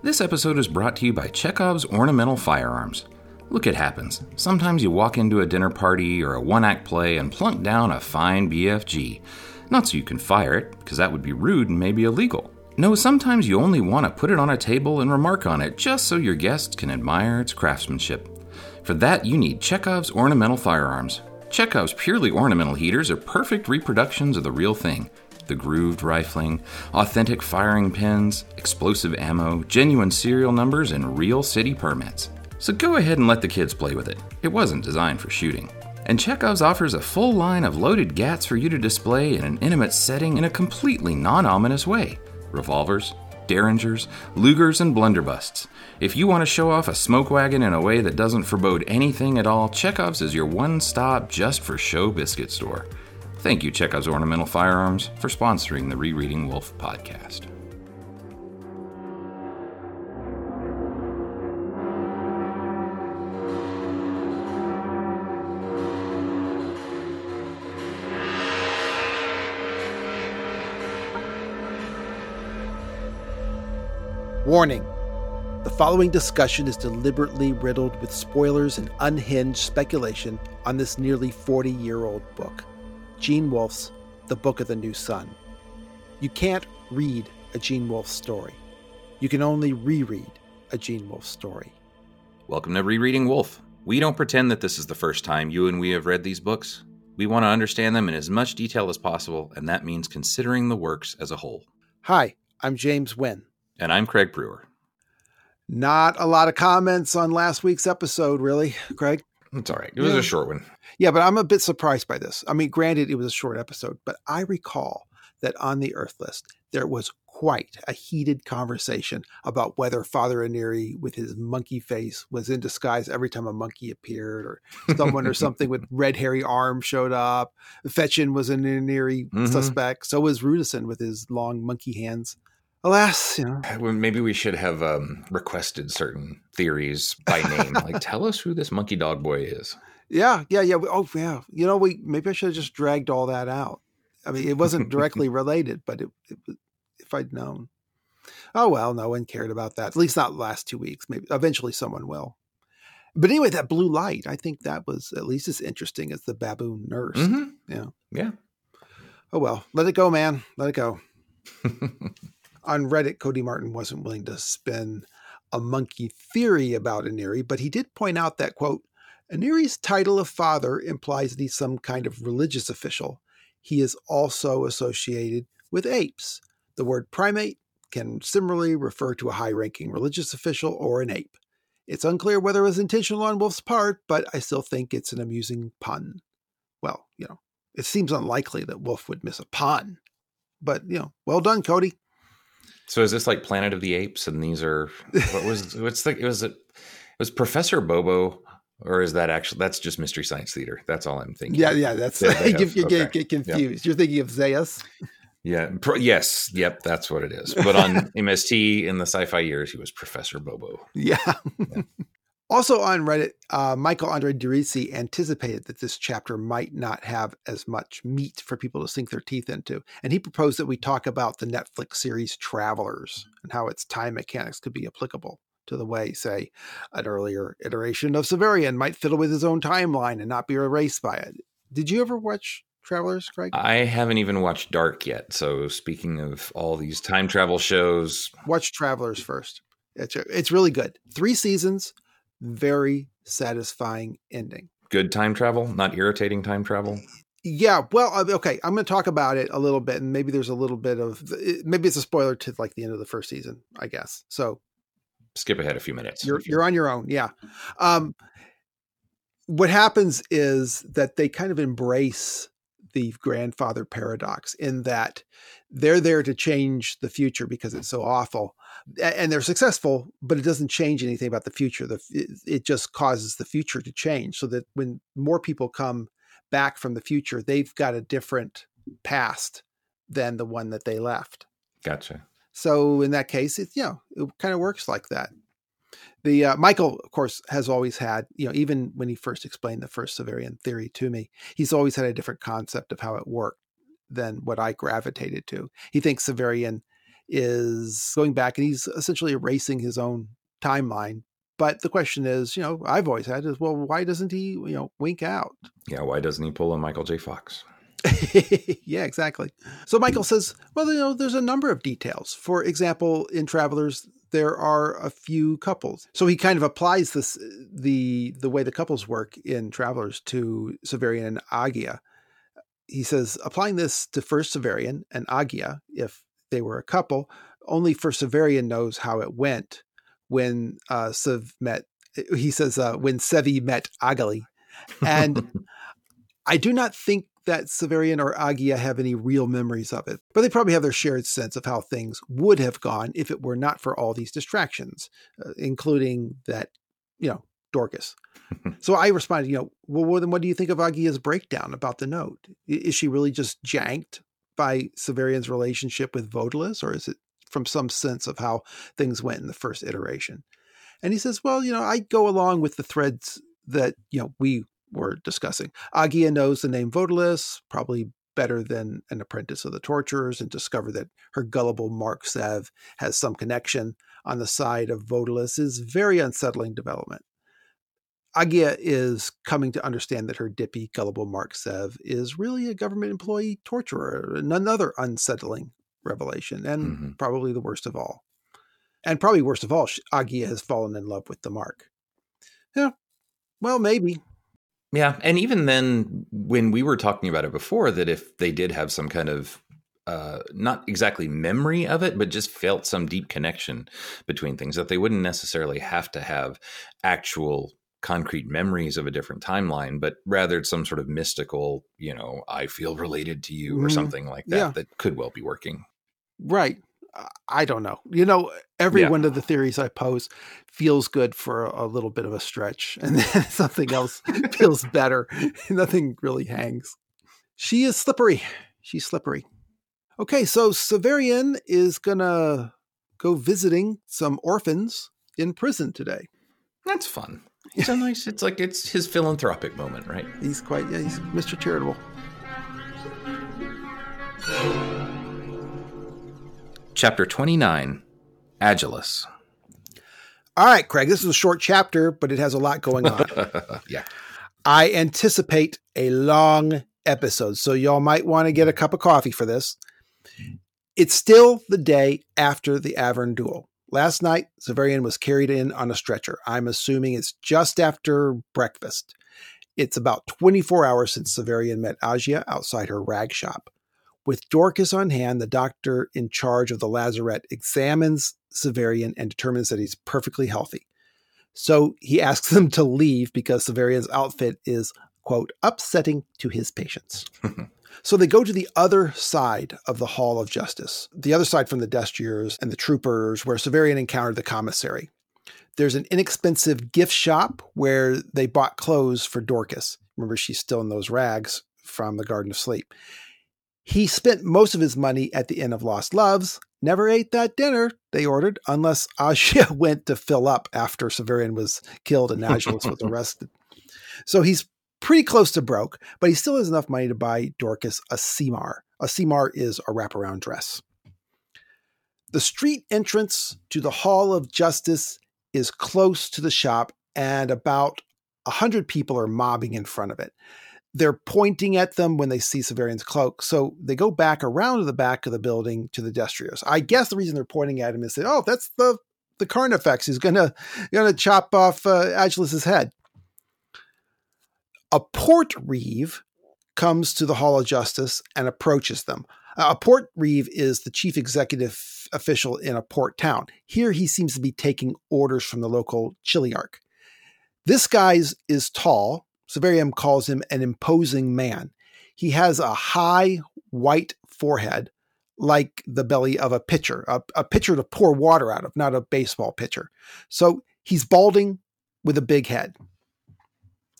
This episode is brought to you by Chekhov's Ornamental Firearms. Look, it happens. Sometimes you walk into a dinner party or a one act play and plunk down a fine BFG. Not so you can fire it, because that would be rude and maybe illegal. No, sometimes you only want to put it on a table and remark on it just so your guests can admire its craftsmanship. For that, you need Chekhov's Ornamental Firearms. Chekhov's purely ornamental heaters are perfect reproductions of the real thing the grooved rifling, authentic firing pins, explosive ammo, genuine serial numbers, and real city permits. So go ahead and let the kids play with it. It wasn't designed for shooting. And Chekhov's offers a full line of loaded GATs for you to display in an intimate setting in a completely non ominous way revolvers, derringers, Lugers, and blunderbusts. If you want to show off a smoke wagon in a way that doesn't forebode anything at all, Chekhov's is your one stop just for show biscuit store. Thank you, Chekhov's Ornamental Firearms, for sponsoring the Rereading Wolfe podcast. Warning The following discussion is deliberately riddled with spoilers and unhinged speculation on this nearly 40 year old book Gene Wolfe's The Book of the New Sun. You can't read a Gene Wolfe story, you can only reread a Gene Wolfe story. Welcome to Rereading Wolfe. We don't pretend that this is the first time you and we have read these books. We want to understand them in as much detail as possible, and that means considering the works as a whole. Hi, I'm James Wynn. And I'm Craig Brewer. Not a lot of comments on last week's episode, really, Craig. It's all right. It was Yeah. a short one. Yeah, but I'm a bit surprised by this. I mean, granted, it was a short episode, but I recall that on the Urth list, there was quite a heated conversation about whether Father Inire, with his monkey face, was in disguise every time a monkey appeared, or someone or something with red hairy arms showed up. Fechin was an Inire Mhm. suspect. So was Rudesind with his long monkey hands. Alas, you know, Well, Maybe we should have um, requested certain theories by name. like, tell us who this monkey dog boy is. Yeah, yeah, yeah. Oh, yeah. You know, we maybe I should have just dragged all that out. I mean, it wasn't directly related, but it, it if I'd known. Oh well, no one cared about that. At least not the last two weeks. Maybe eventually someone will. But anyway, that blue light, I think that was at least as interesting as the baboon nurse. Mhm. Yeah. Yeah. Oh well, let it go, man. Let it go. On Reddit, Cody Martin wasn't willing to spin a monkey theory about Inire, but he did point out that, quote, Inire's title of father implies that he's some kind of religious official. He is also associated with apes. The word primate can similarly refer to a high ranking religious official or an ape. It's unclear whether it was intentional on Wolfe's part, but I still think it's an amusing pun. Well, you know, it seems unlikely that Wolfe would miss a pun. But, you know, well done, Cody. So is this like Planet of the Apes? And these are what was what's the it was it was Professor Bobo or is that actually that's just Mystery Science Theater? That's all I'm thinking. Yeah, yeah, that's Yeah, you, have- you get, okay. get confused. You're thinking of Zaius. Yeah. Pro, yes. Yep. That's what it is. But on MST in the sci-fi years, he was Professor Bobo. Yeah. also on Reddit, uh, Michael Andre-Driussi anticipated that this chapter might not have as much meat for people to sink their teeth into. And he proposed that we talk about the Netflix series Travelers and how its time mechanics could be applicable to the way, say, an earlier iteration of Severian might fiddle with his own timeline and not be erased by it. Did you ever watch Travelers, Craig? I haven't even watched Dark yet. So speaking of all these time travel shows, watch Travelers first. It's it's really good. Three seasons, very satisfying ending. good time travel, not irritating time travel. Yeah, well, uh, okay. I'm going to talk about it a little bit, and maybe there's a little bit of maybe it's a spoiler to like the end of the first season, I guess. So Skip ahead a few minutes. you're you're on your own. Yeah. Um, what happens is that they kind of embrace the grandfather paradox in that they're there to change the future because it's so awful and they're successful but it doesn't change anything about the future the it, it just causes the future to change so that when more people come back from the future they've got a different past than the one that they left Gotcha. So in that case, it you know it kind of works like that. The uh, Michael, of course, has always had you know even when he first explained the first Severian theory to me, he's always had a different concept of how it worked than what I gravitated to. He thinks Severian is going back and he's essentially erasing his own timeline. But the question is, you know, I've always had is, well, why doesn't he, you know, wink out? Yeah, why doesn't he pull a Michael J. Fox? yeah, exactly. So Michael says, well, you know, there's a number of details. For example, in Travelers, there are a few couples. So he kind of applies this the the way the couples work in Travelers to Severian and Agia. He says, applying this to first Severian and Agia, if they were a couple, only for Severian knows how it went when uh, Sev met. He says uh, when Sevi met Agali, and I do not think that Severian or Agia have any real memories of it, but they probably have their shared sense of how things would have gone if it were not for all these distractions, uh, including that, you know, Dorcas. so I responded, you know, well, then what do you think of Agia's breakdown about the note? Is she really just janked by Severian's relationship with Vodalus, or is it from some sense of how things went in the first iteration? And he says, well, you know, I go along with the threads that, you know, we were discussing. Agia knows the name Vodalus, probably better than an apprentice of the torturers, and discover that her gullible Mark Sev has some connection on the side of Vodalus is very unsettling development. Agia is coming to understand that her dippy, gullible Mark Sev is really a government employee torturer, another unsettling revelation, and mm-hmm. probably the worst of all. And probably worst of all, Agia has fallen in love with the Mark. Yeah, well, maybe. Yeah, and even then, when we were talking about it before, that if they did have some kind of uh, not exactly memory of it, but just felt some deep connection between things, that they wouldn't necessarily have to have actual concrete memories of a different timeline, but rather some sort of mystical, you know, I feel related to you or mm-hmm. something like that yeah. that could well be working. Right. I don't know. You know, every yeah. one of the theories I pose feels good for a, a little bit of a stretch, and then something else feels better. Nothing really hangs. She is slippery. She's slippery. Okay, so Severian is gonna go visiting some orphans in prison today. That's fun. It's a nice. It's like it's his philanthropic moment, right? He's quite. Yeah, he's Mr. Charitable. Chapter 29 Agilus. All right, Craig, this is a short chapter, but it has a lot going on. yeah. I anticipate a long episode, so y'all might want to get a cup of coffee for this. It's still the day after the Avern duel. Last night, Severian was carried in on a stretcher. I'm assuming it's just after breakfast. It's about 24 hours since Severian met Agia outside her rag shop. With Dorcas on hand, the doctor in charge of the lazarette examines Severian and determines that he's perfectly healthy. So he asks them to leave because Severian's outfit is, quote, upsetting to his patients. so they go to the other side of the Hall of Justice, the other side from the destriers and the troopers, where Severian encountered the commissary. There's an inexpensive gift shop where they bought clothes for Dorcas. Remember, she's still in those rags from the Garden of Sleep. He spent most of his money at the Inn of Lost Loves, never ate that dinner they ordered, unless Agia went to fill up after Severian was killed and Agilus was arrested. So he's pretty close to broke, but he still has enough money to buy Dorcas a simar. A simar is a wraparound dress. The street entrance to the Hall of Justice is close to the shop, and about a hundred people are mobbing in front of it they're pointing at them when they see Severian's cloak. So they go back around to the back of the building to the destriers. I guess the reason they're pointing at him is that, oh, that's the the Carnifex. He's gonna gonna chop off uh, Agilus's head. A port reeve comes to the Hall of Justice and approaches them. a port reeve is the chief executive official in a port town. Here he seems to be taking orders from the local chiliarch. This guy is tall, Severian calls him an imposing man. He has a high white forehead, like the belly of a pitcher, a, a pitcher to pour water out of, not a baseball pitcher. So he's balding with a big head.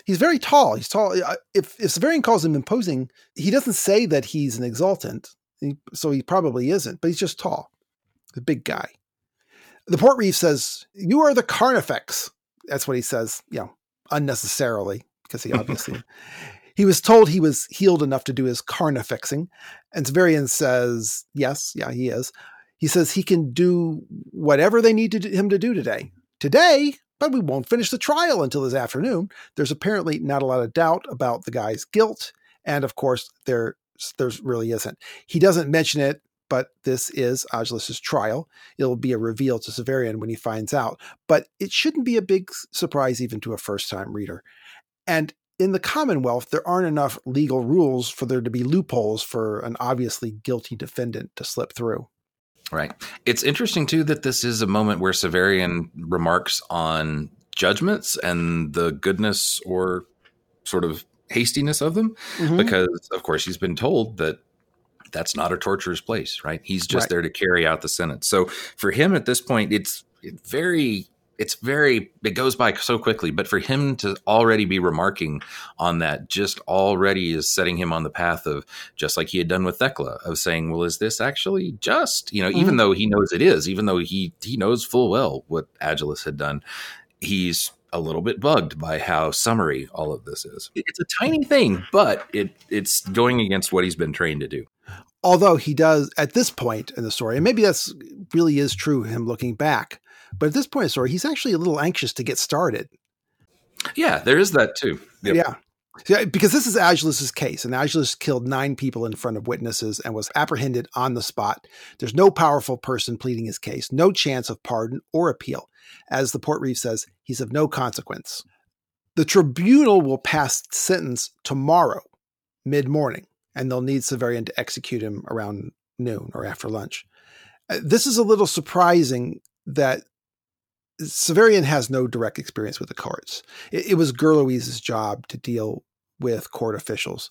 He's very tall. He's tall. Uh, if, if Severian calls him imposing, he doesn't say that he's an exultant, so he probably isn't, but he's just tall. The big guy. The port reeve says, You are the Carnifex. That's what he says, you know, unnecessarily because he obviously he was told he was healed enough to do his carnifexing. And Severian says, yes, yeah, he is. He says he can do whatever they need to do, him to do today. Today, but we won't finish the trial until this afternoon. There's apparently not a lot of doubt about the guy's guilt, and of course, there there's really isn't. He doesn't mention it, but this is Agilus's trial. It'll be a reveal to Severian when he finds out, but it shouldn't be a big surprise even to a first-time reader. And in the Commonwealth, there aren't enough legal rules for there to be loopholes for an obviously guilty defendant to slip through. Right. It's interesting too that this is a moment where Severian remarks on judgments and the goodness or sort of hastiness of them, mm-hmm. because of course he's been told that that's not a torturer's place, right? He's just right. there to carry out the sentence. So for him at this point, it's very it's very it goes by so quickly but for him to already be remarking on that just already is setting him on the path of just like he had done with Thecla of saying well is this actually just? You know mm-hmm. even though he knows it is even though he he knows full well what Agilus had done he's a little bit bugged by how summary all of this is. It's a tiny thing but it it's going against what he's been trained to do. Although he does at this point in the story and maybe that's really is true him looking back but at this point in the story, he's actually a little anxious to get started. Yeah, there is that too. Yep. Yeah. Yeah, because this is Agilus's case, and Agilus killed nine people in front of witnesses and was apprehended on the spot. There's no powerful person pleading his case, no chance of pardon or appeal. As the Portreeve says, he's of no consequence. The tribunal will pass sentence tomorrow, mid morning, and they'll need Severian to execute him around noon or after lunch. Uh, this is a little surprising that Severian has no direct experience with the courts. It, it was Gurloes's job to deal with court officials.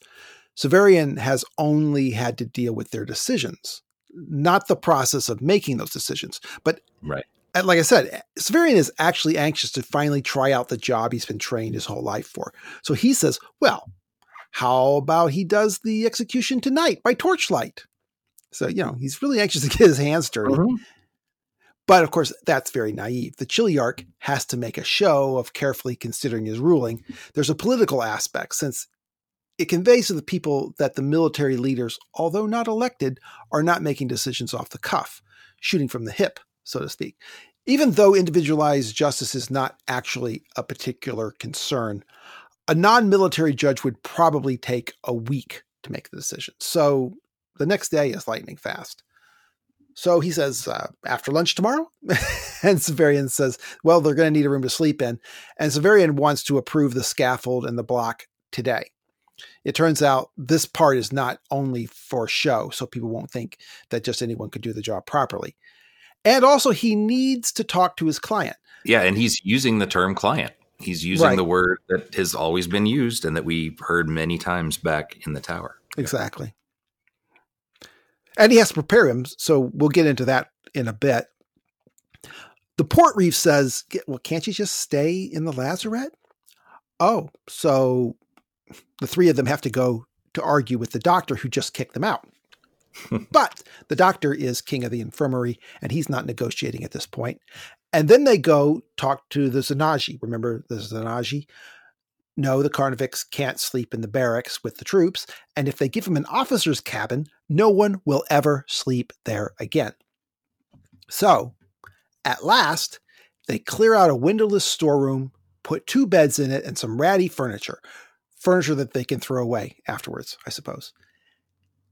Severian has only had to deal with their decisions, not the process of making those decisions. But right. like I said, Severian is actually anxious to finally try out the job he's been trained his whole life for. So he says, well, how about he does the execution tonight by torchlight? So, you know, he's really anxious to get his hands dirty. Mm-hmm. But of course, that's very naive. The Chiliarch has to make a show of carefully considering his ruling. There's a political aspect, since it conveys to the people that the military leaders, although not elected, are not making decisions off the cuff, shooting from the hip, so to speak. Even though individualized justice is not actually a particular concern, a non military judge would probably take a week to make the decision. So the next day is lightning fast. So he says, uh, after lunch tomorrow? and Severian says, well, they're going to need a room to sleep in. And Severian wants to approve the scaffold and the block today. It turns out this part is not only for show, so people won't think that just anyone could do the job properly. And also, he needs to talk to his client. Yeah, and he's using the term client. He's using right. the word that has always been used and that we've heard many times back in the tower. Exactly and he has to prepare him. So we'll get into that in a bit. The Portreeve says, "Well, can't you just stay in the lazarette?" Oh, so the three of them have to go to argue with the doctor who just kicked them out. but the doctor is king of the infirmary, and he's not negotiating at this point. And then they go talk to the Zanagi. Remember the Zanagi no, the Carnifex can't sleep in the barracks with the troops, and if they give him an officer's cabin, no one will ever sleep there again. So, at last, they clear out a windowless storeroom, put two beds in it, and some ratty furniture. Furniture that they can throw away afterwards, I suppose.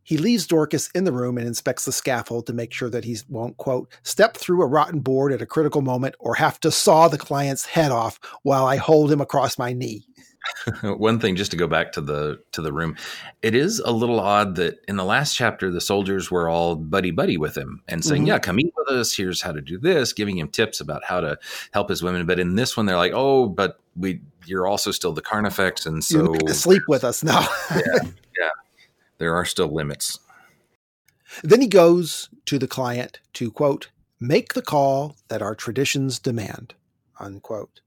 He leaves Dorcas in the room and inspects the scaffold to make sure that he won't, quote, step through a rotten board at a critical moment or have to saw the client's head off while I hold him across my knee. one thing just to go back to the to the room. It is a little odd that in the last chapter the soldiers were all buddy buddy with him and saying mm-hmm. yeah come eat with us. Here's how to do this giving him tips about how to help his women. But in this one they're like oh but we you're also still the carnifex and so sleep with us now. Yeah yeah. There are still limits. Then he goes to the client to quote make the call that our traditions demand unquote.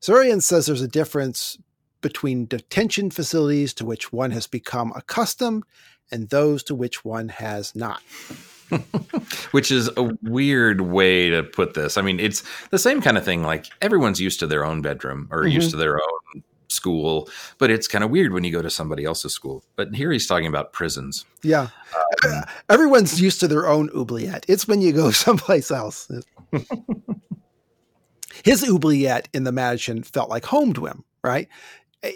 Severian says there's a difference between detention facilities to which one has become accustomed and those to which one has not. which is a weird way to put this. I mean, it's the same kind of thing. Like everyone's used to their own bedroom or mm-hmm. used to their own school, but it's kind of weird when you go to somebody else's school. But here he's talking about prisons. Yeah. Um, Everyone's used to their own oubliette. It's when you go someplace else. His oubliette in the mansion felt like home to him, right?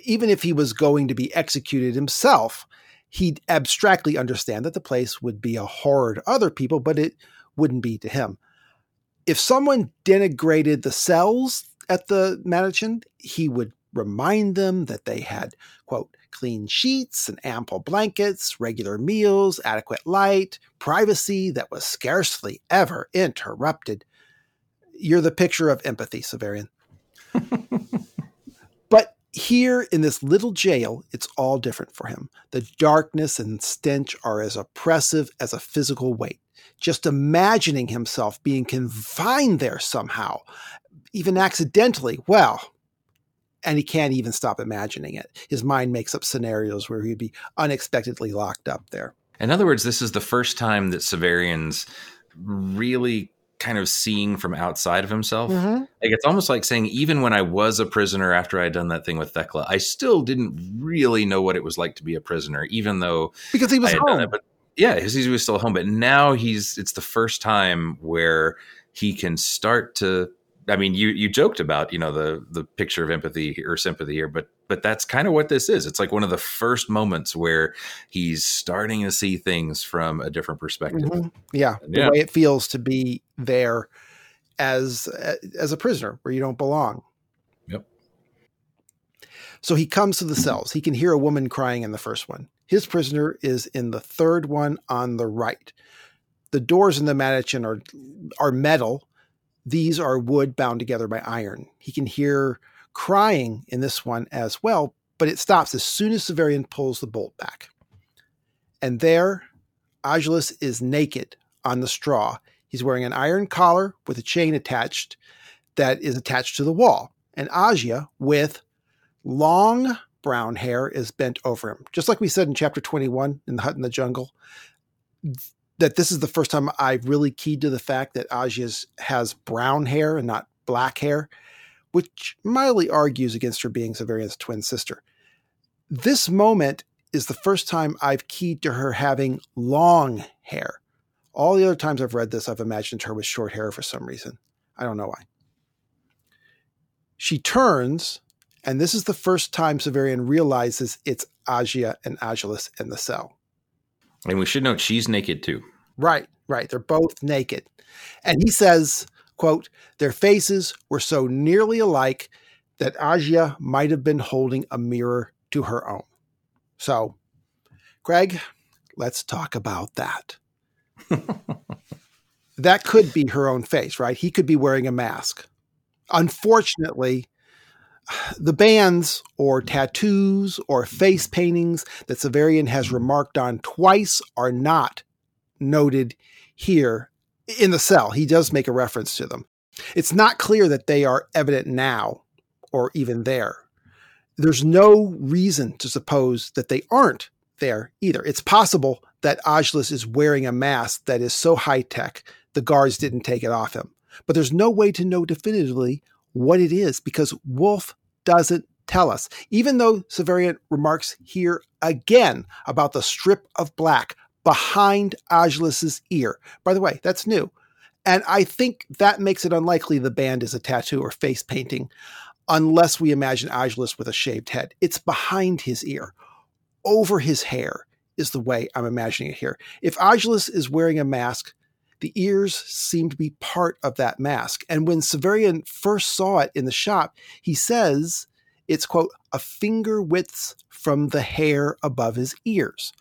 Even if he was going to be executed himself, he'd abstractly understand that the place would be a horror to other people, but it wouldn't be to him. If someone denigrated the cells at the mansion, he would remind them that they had, quote, clean sheets and ample blankets, regular meals, adequate light, privacy that was scarcely ever interrupted. You're the picture of empathy, Severian. here in this little jail, it's all different for him. The darkness and stench are as oppressive as a physical weight. Just imagining himself being confined there somehow, even accidentally, well, and he can't even stop imagining it. His mind makes up scenarios where he'd be unexpectedly locked up there. In other words, this is the first time that Severian's really kind of seeing from outside of himself. Mm-hmm. Like it's almost like saying, even when I was a prisoner after I'd done that thing with Thecla, I still didn't really know what it was like to be a prisoner, even though because he was home. It, but yeah, because he was still home. But now he's it's the first time where he can start to I mean, you you joked about you know the the picture of empathy or sympathy here, but but that's kind of what this is. It's like one of the first moments where he's starting to see things from a different perspective. Mm-hmm. Yeah, the yeah. way it feels to be there as as a prisoner where you don't belong. Yep. So he comes to the cells. He can hear a woman crying in the first one. His prisoner is in the third one on the right. The doors in the mansion are are metal these are wood bound together by iron. He can hear crying in this one as well, but it stops as soon as Severian pulls the bolt back. And there, Agilus is naked on the straw. He's wearing an iron collar with a chain attached that is attached to the wall. And Agia, with long brown hair, is bent over him. Just like we said in chapter 21 in the hut in the jungle, that this is the first time I've really keyed to the fact that Agia has brown hair and not black hair, which mildly argues against her being Severian's twin sister. This moment is the first time I've keyed to her having long hair. All the other times I've read this, I've imagined her with short hair for some reason. I don't know why. She turns, and this is the first time Severian realizes it's Agia and Agilus in the cell. And we should note she's naked too. Right, right. They're both naked. And he says, quote, their faces were so nearly alike that Agia might have been holding a mirror to her own. So, Greg, let's talk about that. that could be her own face, right? He could be wearing a mask. Unfortunately, the bands or tattoos or face paintings that Severian has remarked on twice are not noted here in the cell. He does make a reference to them. It's not clear that they are evident now or even there. There's no reason to suppose that they aren't there either. It's possible that Agilus is wearing a mask that is so high tech the guards didn't take it off him. But there's no way to know definitively what it is because Wolfe doesn't tell us, even though Severian remarks here again about the strip of black behind Agilus's ear. By the way, that's new. And I think that makes it unlikely the band is a tattoo or face painting, unless we imagine Agilus with a shaved head. It's behind his ear, over his hair, is the way I'm imagining it here. If Agilus is wearing a mask, the ears seem to be part of that mask. And when Severian first saw it in the shop, he says it's, quote, a finger width from the hair above his ears.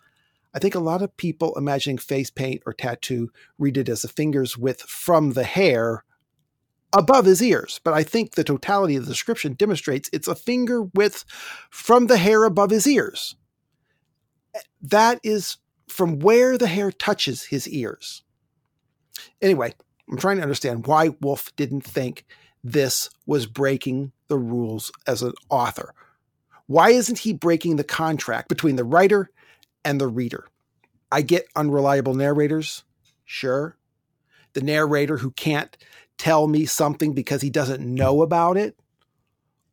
I think a lot of people imagining face paint or tattoo read it as a finger's width from the hair above his ears. But I think the totality of the description demonstrates it's a finger width from the hair above his ears. Eh, that is from where the hair touches his ears. Anyway, I'm trying to understand why Wolfe didn't think this was breaking the rules as an author. Why isn't he breaking the contract between the writer and the reader? I get unreliable narrators, sure. The narrator who can't tell me something because he doesn't know about it,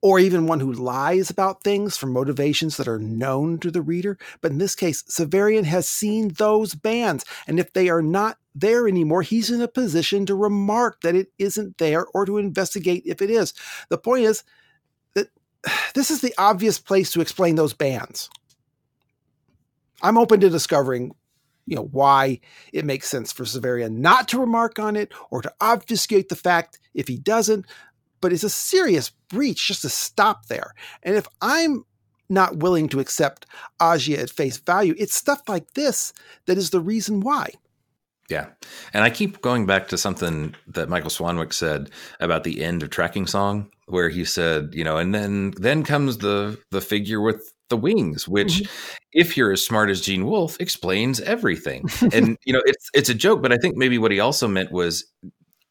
or even one who lies about things for motivations that are known to the reader. But in this case, Severian has seen those bands, and if they are not there anymore, he's in a position to remark that it isn't there or to investigate if it is. The point is that this is the obvious place to explain those bands. I'm open to discovering you know why it makes sense for Severian not to remark on it or to obfuscate the fact if he doesn't but it's a serious breach just to stop there. And if I'm not willing to accept Agia at face value, it's stuff like this that is the reason why. Yeah. And I keep going back to something that Michael Swanwick said about the end of tracking song, where he said, you know, and then then comes the the figure with the wings, which mm-hmm. if you're as smart as Gene Wolfe, explains everything. and you know, it's it's a joke, but I think maybe what he also meant was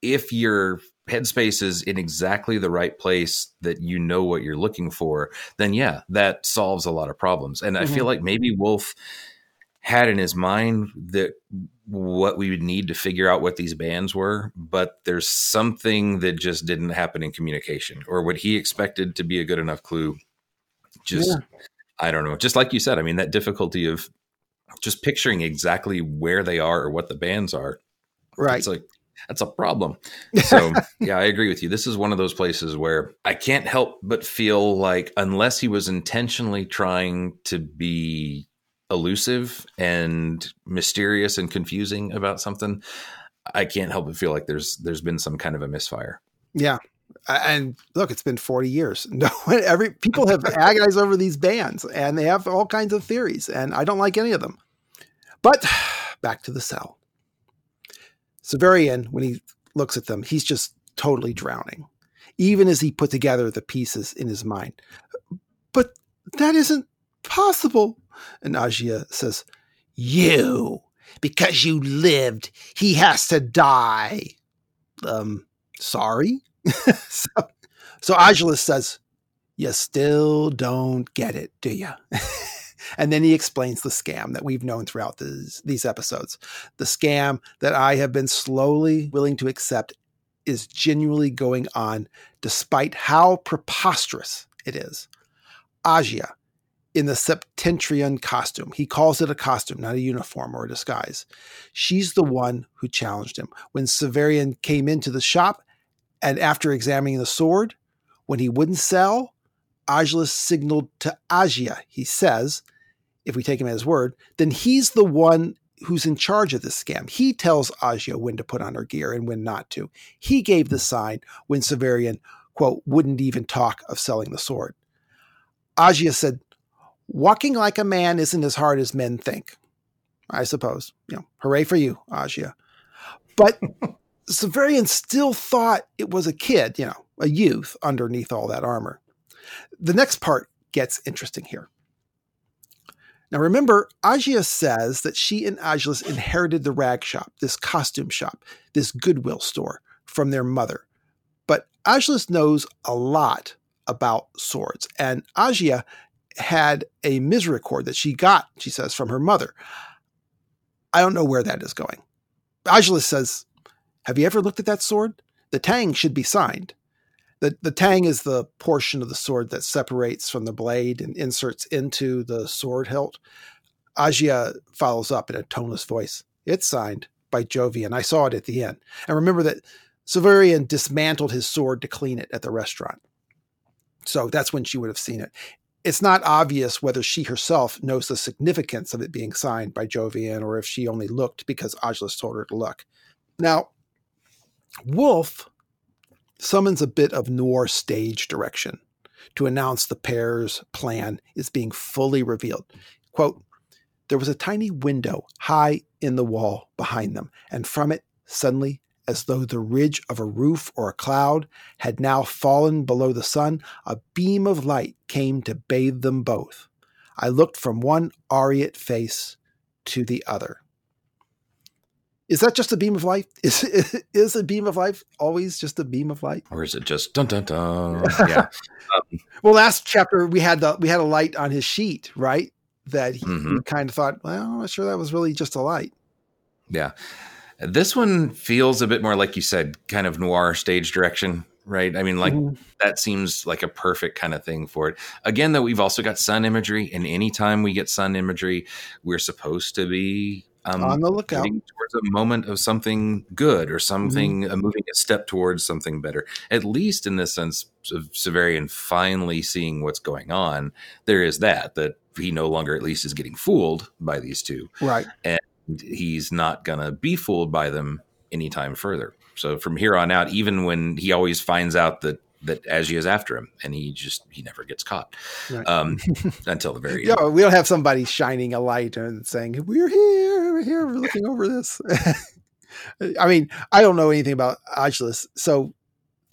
if you're headspace is in exactly the right place that you know what you're looking for, then yeah, that solves a lot of problems. And mm-hmm. I feel mm-hmm. like maybe Wolfe had in his mind that what we would need to figure out what these bands were, but there's something that just didn't happen in communication or what he expected to be a good enough clue. Just, yeah. I don't know. Just like you said, I mean, that difficulty of just picturing exactly where they are or what the bands are. Right. It's like, that's a problem. So, yeah, I agree with you. This is one of those places where I can't help but feel like, unless he was intentionally trying to be elusive and mysterious and confusing about something, I can't help but feel like there's there's been some kind of a misfire. Yeah. And look, it's been 40 years. No, every people have agonized over these bands and they have all kinds of theories, and I don't like any of them. But back to the cell. Severian, when he looks at them, he's just totally drowning, even as he put together the pieces in his mind. But that isn't possible. And Agia says, You, because you lived, he has to die. Um, sorry? so, so Agilus says, You still don't get it, do you? And then he explains the scam that we've known throughout this, these episodes. The scam that I have been slowly willing to accept is genuinely going on despite how preposterous it is. Agia in the Septentrion costume. He calls it a costume, not a uniform or a disguise. She's the one who challenged him. When Severian came into the shop and after examining the sword, when he wouldn't sell, Agilus signaled to Agia, he says, if we take him at his word, then he's the one who's in charge of this scam. He tells Agia when to put on her gear and when not to. He gave the sign when Severian, quote, wouldn't even talk of selling the sword. Agia said, Walking like a man isn't as hard as men think. I suppose. You know, hooray for you, Agia. But Severian still thought it was a kid, you know, a youth underneath all that armor. The next part gets interesting here. Now remember, Agia says that she and Agilus inherited the rag shop, this costume shop, this Goodwill store from their mother. But Agilus knows a lot about swords, and Agia had a misericord that she got, she says, from her mother. I don't know where that is going. Agilus says, Have you ever looked at that sword? The tang should be signed. The, the tang is the portion of the sword that separates from the blade and inserts into the sword hilt. Agia follows up in a toneless voice. It's signed by Jovian. I saw it at the end. And remember that Severian dismantled his sword to clean it at the restaurant. So that's when she would have seen it. It's not obvious whether she herself knows the significance of it being signed by Jovian or if she only looked because Agilus told her to look. Now, Wolfe summons a bit of noir stage direction to announce the pair's plan is being fully revealed. Quote, there was a tiny window high in the wall behind them, and from it, suddenly, as though the ridge of a roof or a cloud had now fallen below the sun, a beam of light came to bathe them both. I looked from one aureate face to the other. Is that just a beam of light? Is is a beam of light always just a beam of light, or is it just dun dun dun? Yeah. um, well, last chapter we had the we had a light on his sheet, right? That he, mm-hmm. kind of thought, well, I'm not sure that was really just a light. Yeah. This one feels a bit more like you said, kind of noir stage direction. right? I mean, like mm-hmm. that seems like a perfect kind of thing for it. Again, though, we've also got sun imagery, and anytime we get sun imagery, we're supposed to be um, on the lookout towards a moment of something good or something mm-hmm. uh, moving a step towards something better. At least in this sense of Severian finally seeing what's going on, there is that that he no longer at least is getting fooled by these two, right? And he's not gonna be fooled by them anytime further. So from here on out, even when he always finds out that that Agia is after him, and he just he never gets caught right. um, until the very end. Yeah, we don't have somebody shining a light and saying, "We're here, we're here, we're looking over this." I mean, I don't know anything about Agilus, so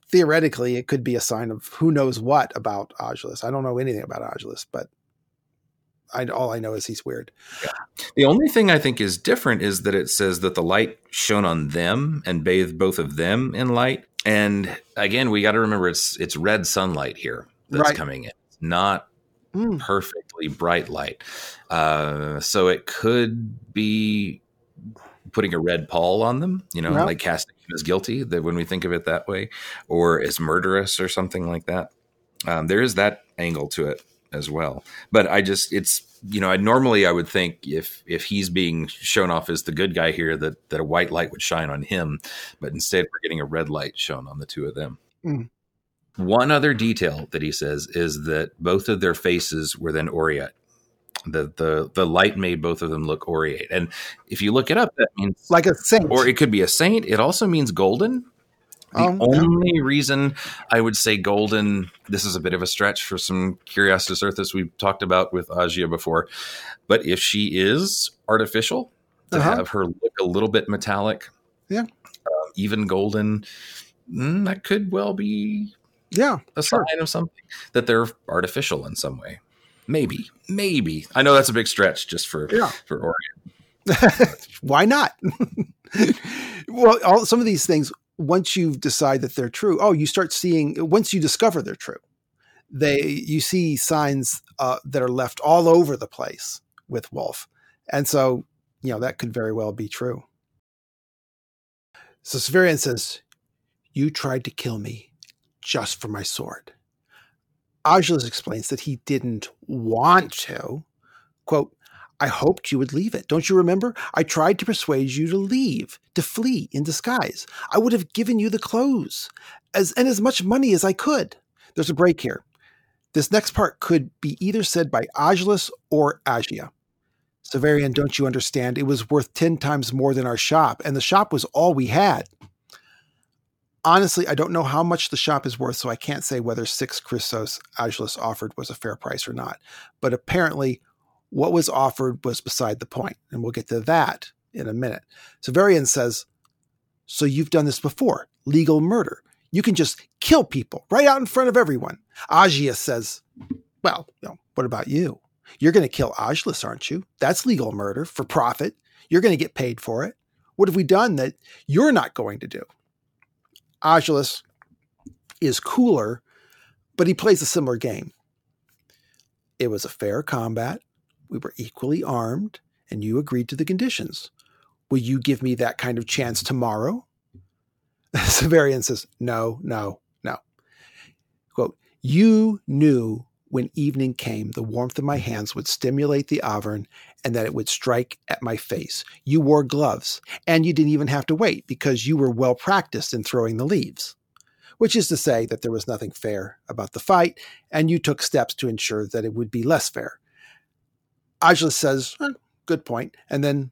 theoretically, it could be a sign of who knows what about Agilus. I don't know anything about Agilus, but I, all I know is he's weird. Yeah. The only thing I think is different is that it says that the light shone on them and bathed both of them in light. And again, we got to remember it's it's red sunlight here that's right. coming in, not mm. perfectly bright light. Uh, so it could be putting a red pall on them, you know, yep. like casting him as guilty. That when we think of it that way, or as murderous or something like that. Um, there is that angle to it as well. But I just it's you know I normally I would think if if he's being shown off as the good guy here that that a white light would shine on him, but instead we're getting a red light shown on the two of them. Mm. One other detail that he says is that both of their faces were then aureate. The, the the light made both of them look aureate, and if you look it up, that means like a saint, or it could be a saint. It also means golden, the um, only reason I would say golden, this is a bit of a stretch for some Curiositas Earthis we've talked about with Agia before, but if she is artificial, to uh-huh. have her look a little bit metallic, yeah, uh, even golden, mm, that could well be, yeah, a sign sure. of something that they're artificial in some way. Maybe, maybe. I know that's a big stretch just for yeah. for Orion. Why not? well, all, some of these things once you decide that they're true, oh, you start seeing once you discover they're true, they you see signs uh, that are left all over the place with Wolfe, and so you know that could very well be true. So Severian says, "You tried to kill me just for my sword." Agilus explains that he didn't want to. Quote, I hoped you would leave it. Don't you remember? I tried to persuade you to leave, to flee in disguise. I would have given you the clothes as and as much money as I could. There's a break here. This next part could be either said by Agilus or Agia. Severian, don't you understand? It was worth 10 times more than our shop, and the shop was all we had. Honestly, I don't know how much the shop is worth, so I can't say whether six Chrysos Agilus offered was a fair price or not. But apparently, what was offered was beside the point, and we'll get to that in a minute. Severian says, So you've done this before legal murder. You can just kill people right out in front of everyone. Agia says, Well, you know, what about you? You're going to kill Agilus, aren't you? That's legal murder for profit. You're going to get paid for it. What have we done that you're not going to do? Agilus is cooler, but he plays a similar game. It was a fair combat we were equally armed, and you agreed to the conditions. Will you give me that kind of chance tomorrow? Severian says, No, no, no. Quote, You knew when evening came, the warmth of my hands would stimulate the Avern and that it would strike at my face. You wore gloves, and you didn't even have to wait because you were well practiced in throwing the leaves, which is to say that there was nothing fair about the fight, and you took steps to ensure that it would be less fair. Agilus says, eh, good point. And then,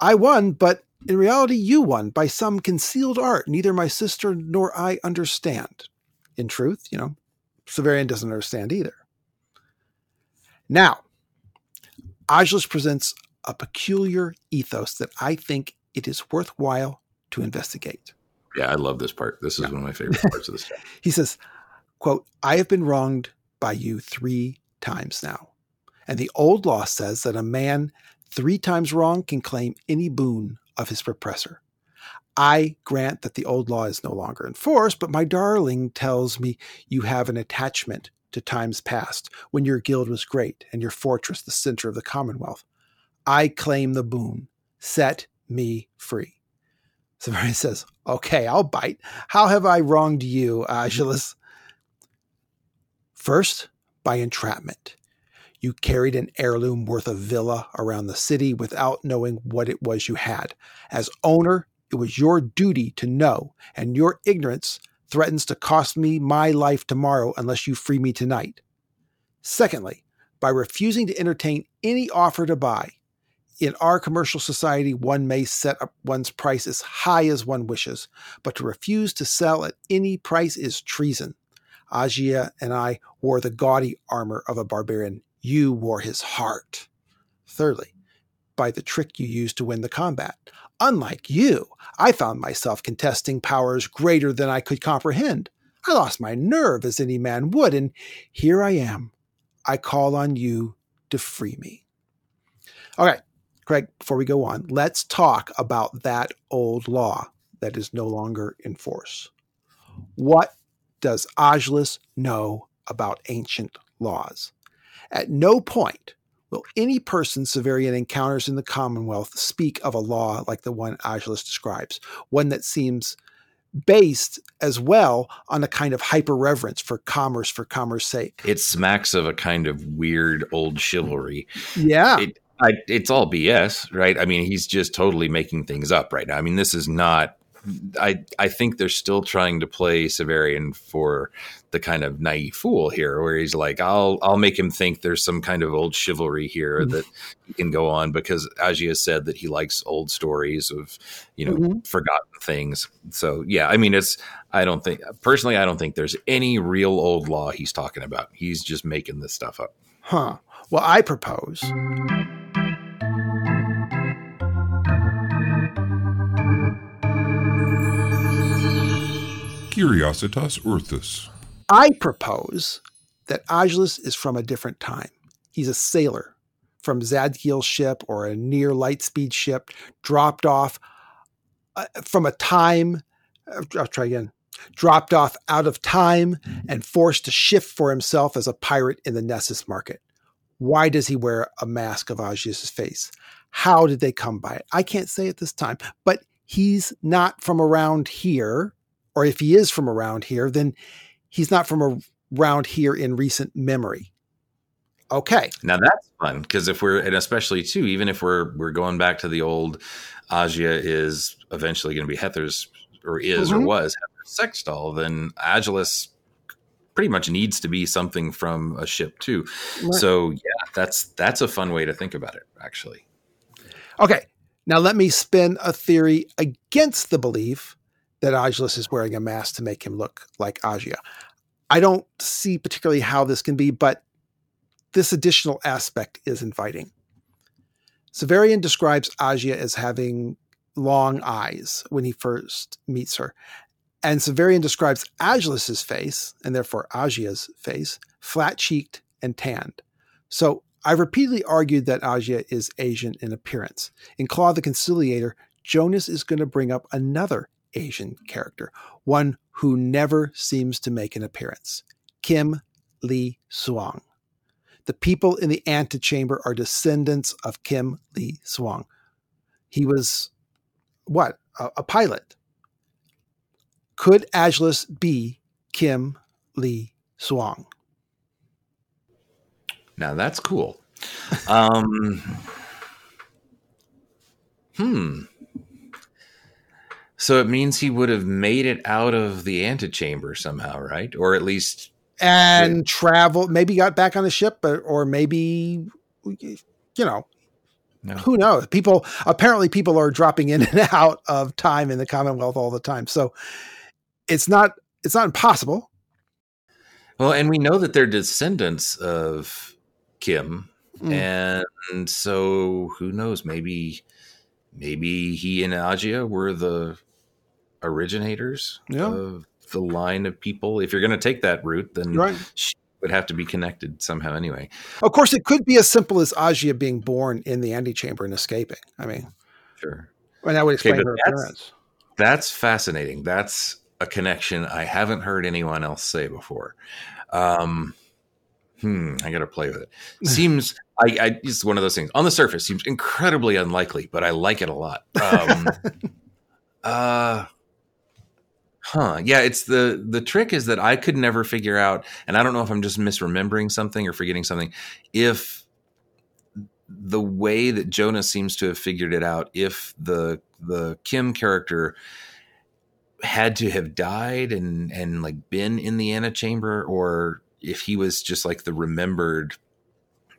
I won, but in reality, you won by some concealed art neither my sister nor I understand. In truth, you know, Severian doesn't understand either. Now, Agilus presents a peculiar ethos that I think it is worthwhile to investigate. Yeah, I love this part. This is yeah. one of my favorite parts of story. he says, quote, I have been wronged by you three times now. And the old law says that a man three times wrong can claim any boon of his repressor. I grant that the old law is no longer in force, but my darling tells me you have an attachment to times past when your guild was great and your fortress the center of the commonwealth. I claim the boon. Set me free. Severian says, Okay, I'll bite. How have I wronged you, Agilus? First, by entrapment. You carried an heirloom worth of villa around the city without knowing what it was you had. As owner, it was your duty to know, and your ignorance threatens to cost me my life tomorrow unless you free me tonight. Secondly, by refusing to entertain any offer to buy. In our commercial society, one may set up one's price as high as one wishes, but to refuse to sell at any price is treason. Agia and I wore the gaudy armor of a barbarian. You wore his heart. Thirdly, by the trick you used to win the combat. Unlike you, I found myself contesting powers greater than I could comprehend. I lost my nerve as any man would, and here I am. I call on you to free me. Okay, Craig, before we go on, let's talk about that old law that is no longer in force. What does Agilus know about ancient laws? At no point will any person Severian encounters in the Commonwealth speak of a law like the one Agilus describes, one that seems based as well on a kind of hyper reverence for commerce for commerce sake. It smacks of a kind of weird old chivalry. Yeah. It, I, it's all BS, right? I mean, he's just totally making things up right now. I mean, this is not. I I think they're still trying to play Severian for the kind of naive fool here, where he's like, "I'll I'll make him think there's some kind of old chivalry here mm-hmm. that he can go on," because Agia said that he likes old stories of you know mm-hmm. forgotten things. So yeah, I mean, it's I don't think personally, I don't think there's any real old law he's talking about. He's just making this stuff up. Huh. Well, I propose. Curiositas Orthus. I propose that Agilus is from a different time. He's a sailor from Tzadkiel's ship or a near light speed ship, dropped off uh, from a time. Uh, I'll try again. Dropped off out of time and forced to shift for himself as a pirate in the Nessus market. Why does he wear a mask of Agia's face? How did they come by it? I can't say at this time, but he's not from around here or if he is from around here, then he's not from around here in recent memory. Okay. Now that's fun because if we're and especially too, even if we're we're going back to the old Agia is eventually going to be Hethor's or is mm-hmm. or was Hethor's sex doll, then Agilus pretty much needs to be something from a ship too. Right. So yeah, that's that's a fun way to think about it, actually. Okay. Now let me spin a theory against the belief that Agilus is wearing a mask to make him look like Agia. I don't see particularly how this can be, but this additional aspect is inviting. Severian describes Agia as having long eyes when he first meets her. And Severian describes Agilus's face, and therefore Agia's face, flat cheeked and tanned. So I've repeatedly argued that Agia is Asian in appearance. In Claw the Conciliator, Jonas is going to bring up another Asian character, one who never seems to make an appearance Kim Lee Suang. The people in the antechamber are descendants of Kim Lee Suang. He was what? A, a pilot. Could Agilus be Kim Lee Suang? Now that's cool. Um, hmm. So it means he would have made it out of the antechamber somehow, right? Or at least and travel. Maybe got back on the ship, but or maybe you know, no. who knows? People apparently people are dropping in and out of time in the Commonwealth all the time, so it's not it's not impossible. Well, and we know that they're descendants of Kim, mm. and so who knows? Maybe maybe he and Agia were the originators yeah. of the line of people. If you're going to take that route, then right. she would have to be connected somehow anyway. Of course, it could be as simple as Agia being born in the antechamber and escaping. I mean, sure. And that would explain okay, her that's, appearance. That's fascinating. That's a connection I haven't heard anyone else say before. Um, hmm, I got to play with it. Seems I, I it's one of those things on the surface seems incredibly unlikely, but I like it a lot. Um, Uh Huh. Yeah, it's the the trick is that I could never figure out, and I don't know if I'm just misremembering something or forgetting something, if the way that Jonas seems to have figured it out, if the the Kim character had to have died and and like been in the antechamber, or if he was just like the remembered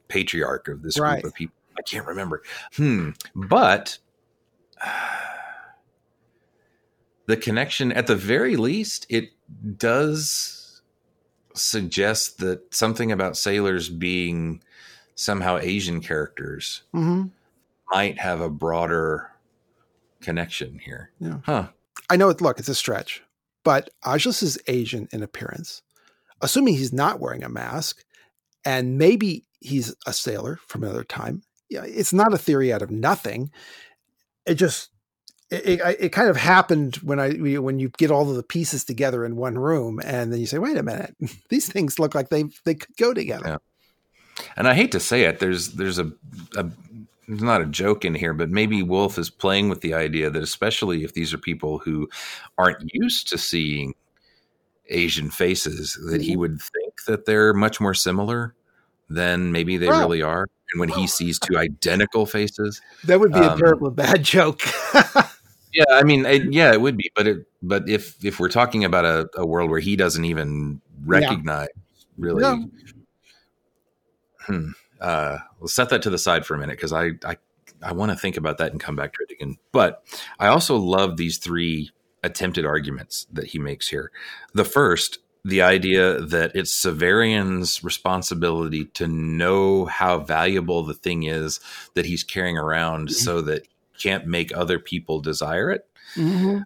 patriarch of this Right. group of people. I can't remember. Hmm. But the connection, at the very least, it does suggest that something about sailors being somehow Asian characters hmm might have a broader connection here. Yeah. Huh. I know it. Look, it's a stretch, but Agilus is Asian in appearance. Assuming he's not wearing a mask, and maybe he's a sailor from another time. Yeah, it's not a theory out of nothing. It just it, it, it kind of happened when I when you get all of the pieces together in one room, and then you say, "Wait a minute, these things look like they they could go together." Yeah. And I hate to say it, there's there's a, a there's not a joke in here, but maybe Wolfe is playing with the idea that especially if these are people who aren't used to seeing Asian faces, that he would think that they're much more similar than maybe they Well- really are. And when he sees two identical faces, That would be a Um, terrible bad joke. yeah, I mean, it, yeah, it would be. But it, but if if we're talking about a, a world where he doesn't even recognize really, No. hmm, uh, we'll set that to the side for a minute because I I I want to think about that and come back to it again. But I also love these three attempted arguments that he makes here. The first, the idea that it's Severian's responsibility to know how valuable the thing is that he's carrying around so that can't make other people desire it. Mhm.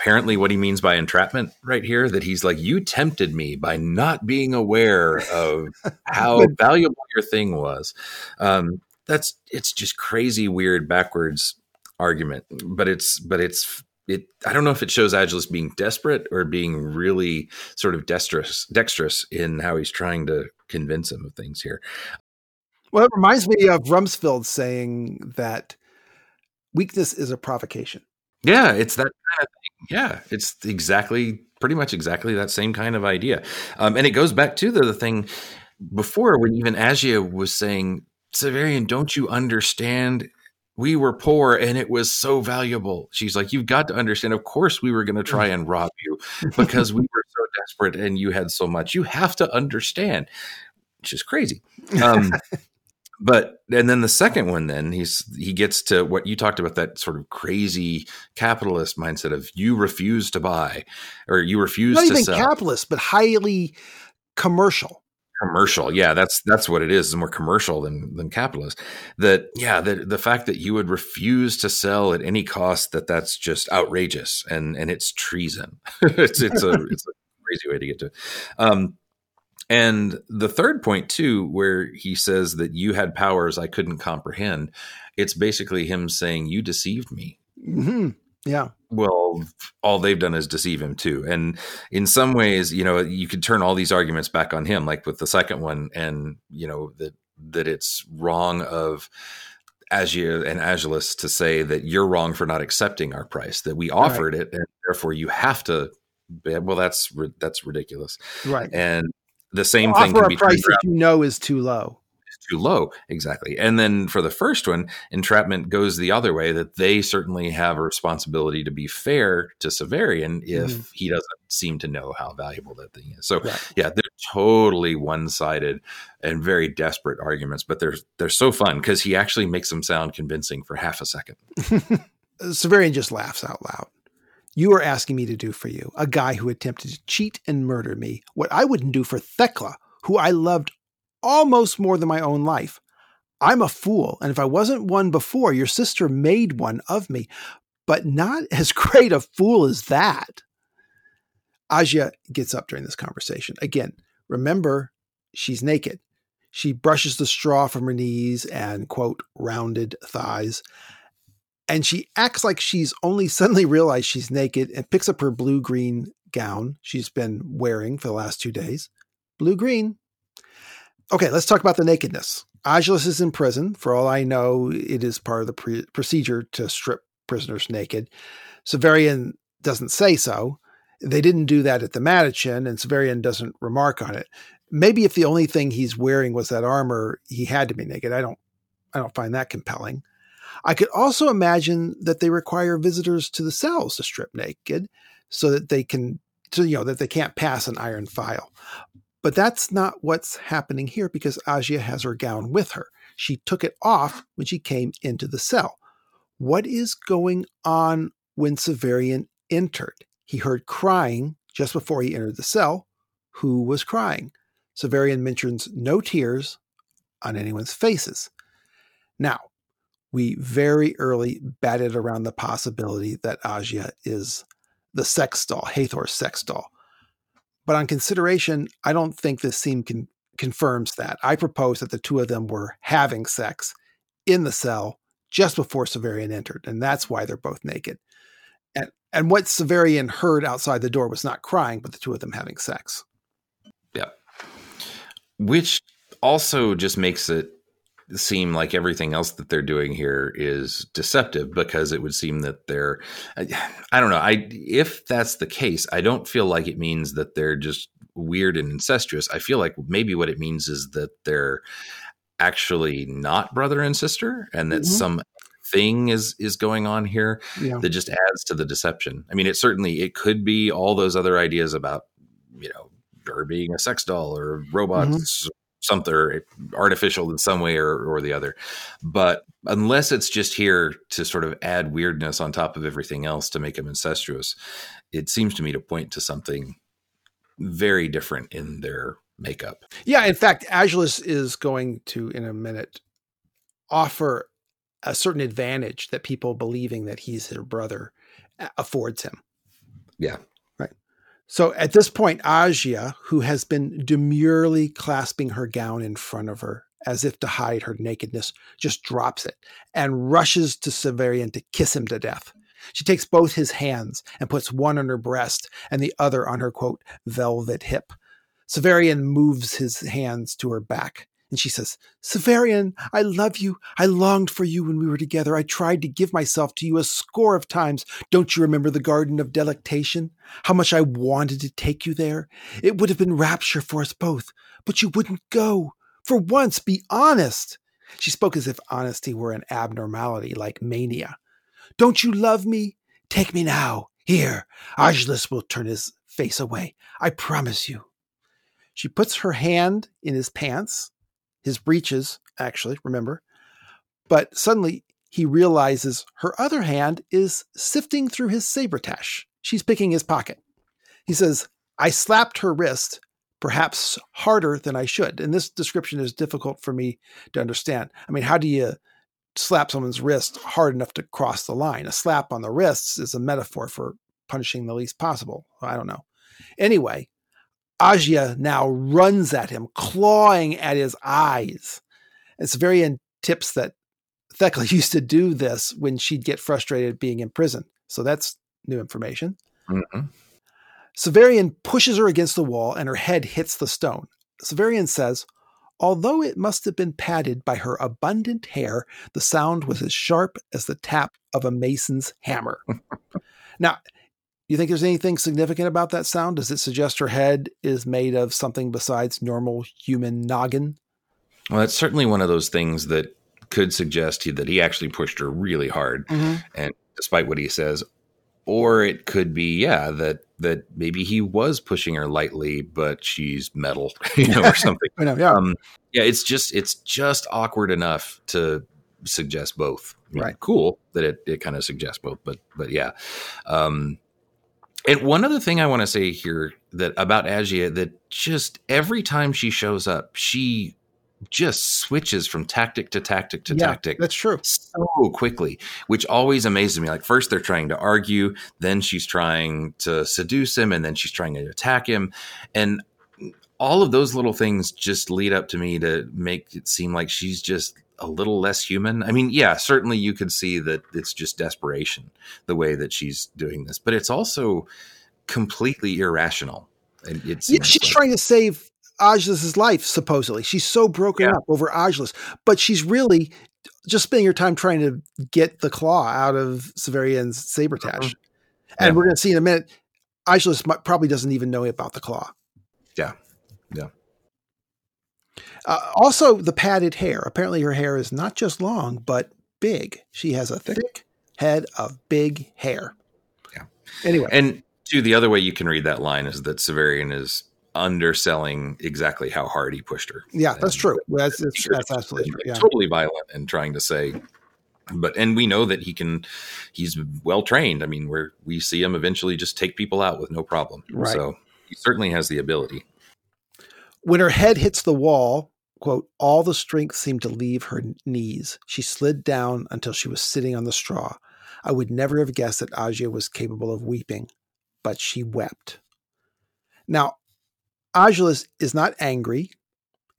Apparently, what he means by entrapment right here, that he's like, You tempted me by not being aware of how valuable your thing was. Um, that's it's just crazy, weird, backwards argument. But it's, but it's, it, I don't know if it shows Agilus being desperate or being really sort of dexterous, dexterous in how he's trying to convince him of things here. Well, it reminds me of Rumsfeld saying that weakness is a provocation. Yeah, it's that kind of thing. Yeah, it's exactly, pretty much exactly that same kind of idea. Um, and it goes back to the, the thing before when even Agia was saying, Severian, don't you understand? We were poor and it was so valuable. She's like, You've got to understand. Of course, we were going to try and rob you because we were so desperate and you had so much. You have to understand, which is crazy. Um, but and then the second one then he's he gets to what you talked about that sort of crazy capitalist mindset of you refuse to buy or you refuse Not to even sell. capitalist, but highly commercial. commercial. Yeah that's that's what it is. It's more commercial than than capitalist. That yeah the the fact that you would refuse to sell at any cost that that's just outrageous and and it's treason. It's it's a it's a crazy way to get to um and the third point too where he says that you had powers i couldn't comprehend it's basically him saying you deceived me. Hmm Yeah. well all they've done is deceive him too. And in some ways you know you could turn all these arguments back on him like with the second one and you know that that it's wrong of Agia and Agilus to say that you're wrong for not accepting our price that we offered it and therefore you have to well that's that's ridiculous. Right. and the same thing Offer can be price that you know is too low. too low. Exactly. And then for the first one, entrapment goes the other way that they certainly have a responsibility to be fair to Severian if Mhm. he doesn't seem to know how valuable that thing is. So Right. yeah, they're totally one-sided and very desperate arguments, but they're they're so fun because he actually makes them sound convincing for half a second. Severian just laughs out loud. You are asking me to do for you, a guy who attempted to cheat and murder me, what I wouldn't do for Thecla, who I loved almost more than my own life. I'm a fool, and if I wasn't one before, your sister made one of me, but not as great a fool as that. Agia gets up during this conversation. Again, remember, she's naked. She brushes the straw from her knees and, quote, rounded thighs. And she acts like she's only suddenly realized she's naked and picks up her blue green gown she's been wearing for the last two days. Blue green. Okay, let's talk about the nakedness. Agilus is in prison. For all I know, it is part of the pre- procedure to strip prisoners naked. Severian doesn't say so. They didn't do that at the Matachin, and Severian doesn't remark on it. Maybe if the only thing he's wearing was that armor, he had to be naked. I don't I don't find that compelling. I could also imagine that they require visitors to the cells to strip naked so that they can so you know that they can't pass an iron file. But that's not what's happening here because Agia has her gown with her. She took it off when she came into the cell. What is going on when Severian entered? He heard crying just before he entered the cell. Who was crying? Severian mentions no tears on anyone's faces. Now, we very early batted around the possibility that Agia is the sex doll, Hethor's sex doll. But on consideration, I don't think this scene con- confirms that. I propose that the two of them were having sex in the cell just before Severian entered, and that's why they're both naked. And and what Severian heard outside the door was not crying, but the two of them having sex. Yeah. Which also just makes it seem like everything else that they're doing here is deceptive because it would seem that they're I, don't know i if that's the case i don't feel like it means that they're just weird and incestuous i feel like maybe what it means is that they're actually not brother and sister and that mm-hmm. some thing is is going on here yeah. that just adds to the deception i mean it certainly it could be all those other ideas about you know her being a sex doll or robots mm-hmm something artificial in some way or, or the other. But unless it's just here to sort of add weirdness on top of everything else to make them incestuous, it seems to me to point to something very different in their makeup. Yeah, in fact, Agilus is going to, in a minute, offer a certain advantage that people believing that he's her brother uh, affords him. Yeah. So at this point, Agia, who has been demurely clasping her gown in front of her as if to hide her nakedness, just drops it and rushes to Severian to kiss him to death. She takes both his hands and puts one on her breast and the other on her quote, velvet hip. Severian moves his hands to her back. And she says, Severian, I love you. I longed for you when we were together. I tried to give myself to you a score of times. Don't you remember the Garden of Delectation? How much I wanted to take you there? It would have been rapture for us both, but you wouldn't go. For once, be honest. She spoke as if honesty were an abnormality like mania. Don't you love me? Take me now. Here, Agilus will turn his face away. I promise you. She puts her hand in his pants his breeches, actually, remember. But suddenly he realizes her other hand is sifting through his sabretache. She's picking his pocket. He says, I slapped her wrist, perhaps harder than I should. And this description is difficult for me to understand. I mean, how do you slap someone's wrist hard enough to cross the line? A slap on the wrists is a metaphor for punishing the least possible. I don't know. Anyway, Agia now runs at him, clawing at his eyes. It's very in tips that Thecla used to do this when she'd get frustrated being in prison. So that's new information. Mm-hmm. Severian pushes her against the wall and her head hits the stone. Severian says, Although it must have been padded by her abundant hair, the sound was as sharp as the tap of a mason's hammer. now, you think there's anything significant about that sound? Does it suggest her head is made of something besides normal human noggin? Well, it's certainly one of those things that could suggest that he actually pushed her really hard, mm-hmm. and despite what he says, or it could be, yeah, that that maybe he was pushing her lightly, but she's metal, you know, or something. know, yeah, um, yeah. It's just it's just awkward enough to suggest both. I mean, right. Cool that it it kind of suggests both, but but yeah. Um, and one other thing I want to say here that about Agia that just every time she shows up, she just switches from tactic to tactic to yeah, tactic. That's true. So quickly, which always amazes me. Like first they're trying to argue, then she's trying to seduce him, and then she's trying to attack him. And all of those little things just lead up to me to make it seem like she's just a little less human. I mean, yeah, certainly you could see that it's just desperation the way that she's doing this, but it's also completely irrational. And it's yeah, she's like, trying to save Agilus's life, supposedly. She's so broken yeah. up over Agilus, but she's really just spending her time trying to get the claw out of Severian's sabretache. Uh-huh. And Yeah. we're going to see in a minute, Agilus probably doesn't even know about the claw. Yeah. Yeah. Uh, also, the padded hair. Apparently, her hair is not just long, but big. She has a thick head of big hair. Yeah. Anyway, And to the other way you can read that line is that Severian is underselling exactly how hard he pushed her. yeah, that's true. That's, that's, that's absolutely true. Yeah. totally violent and trying to say but and we know that he can he's well trained i mean where we see him eventually just take people out with no problem Right. so he certainly has the ability When her head hits the wall, quote, all the strength seemed to leave her knees. She slid down until she was sitting on the straw. I would never have guessed that Agia was capable of weeping, but she wept. Now, Agilus is not angry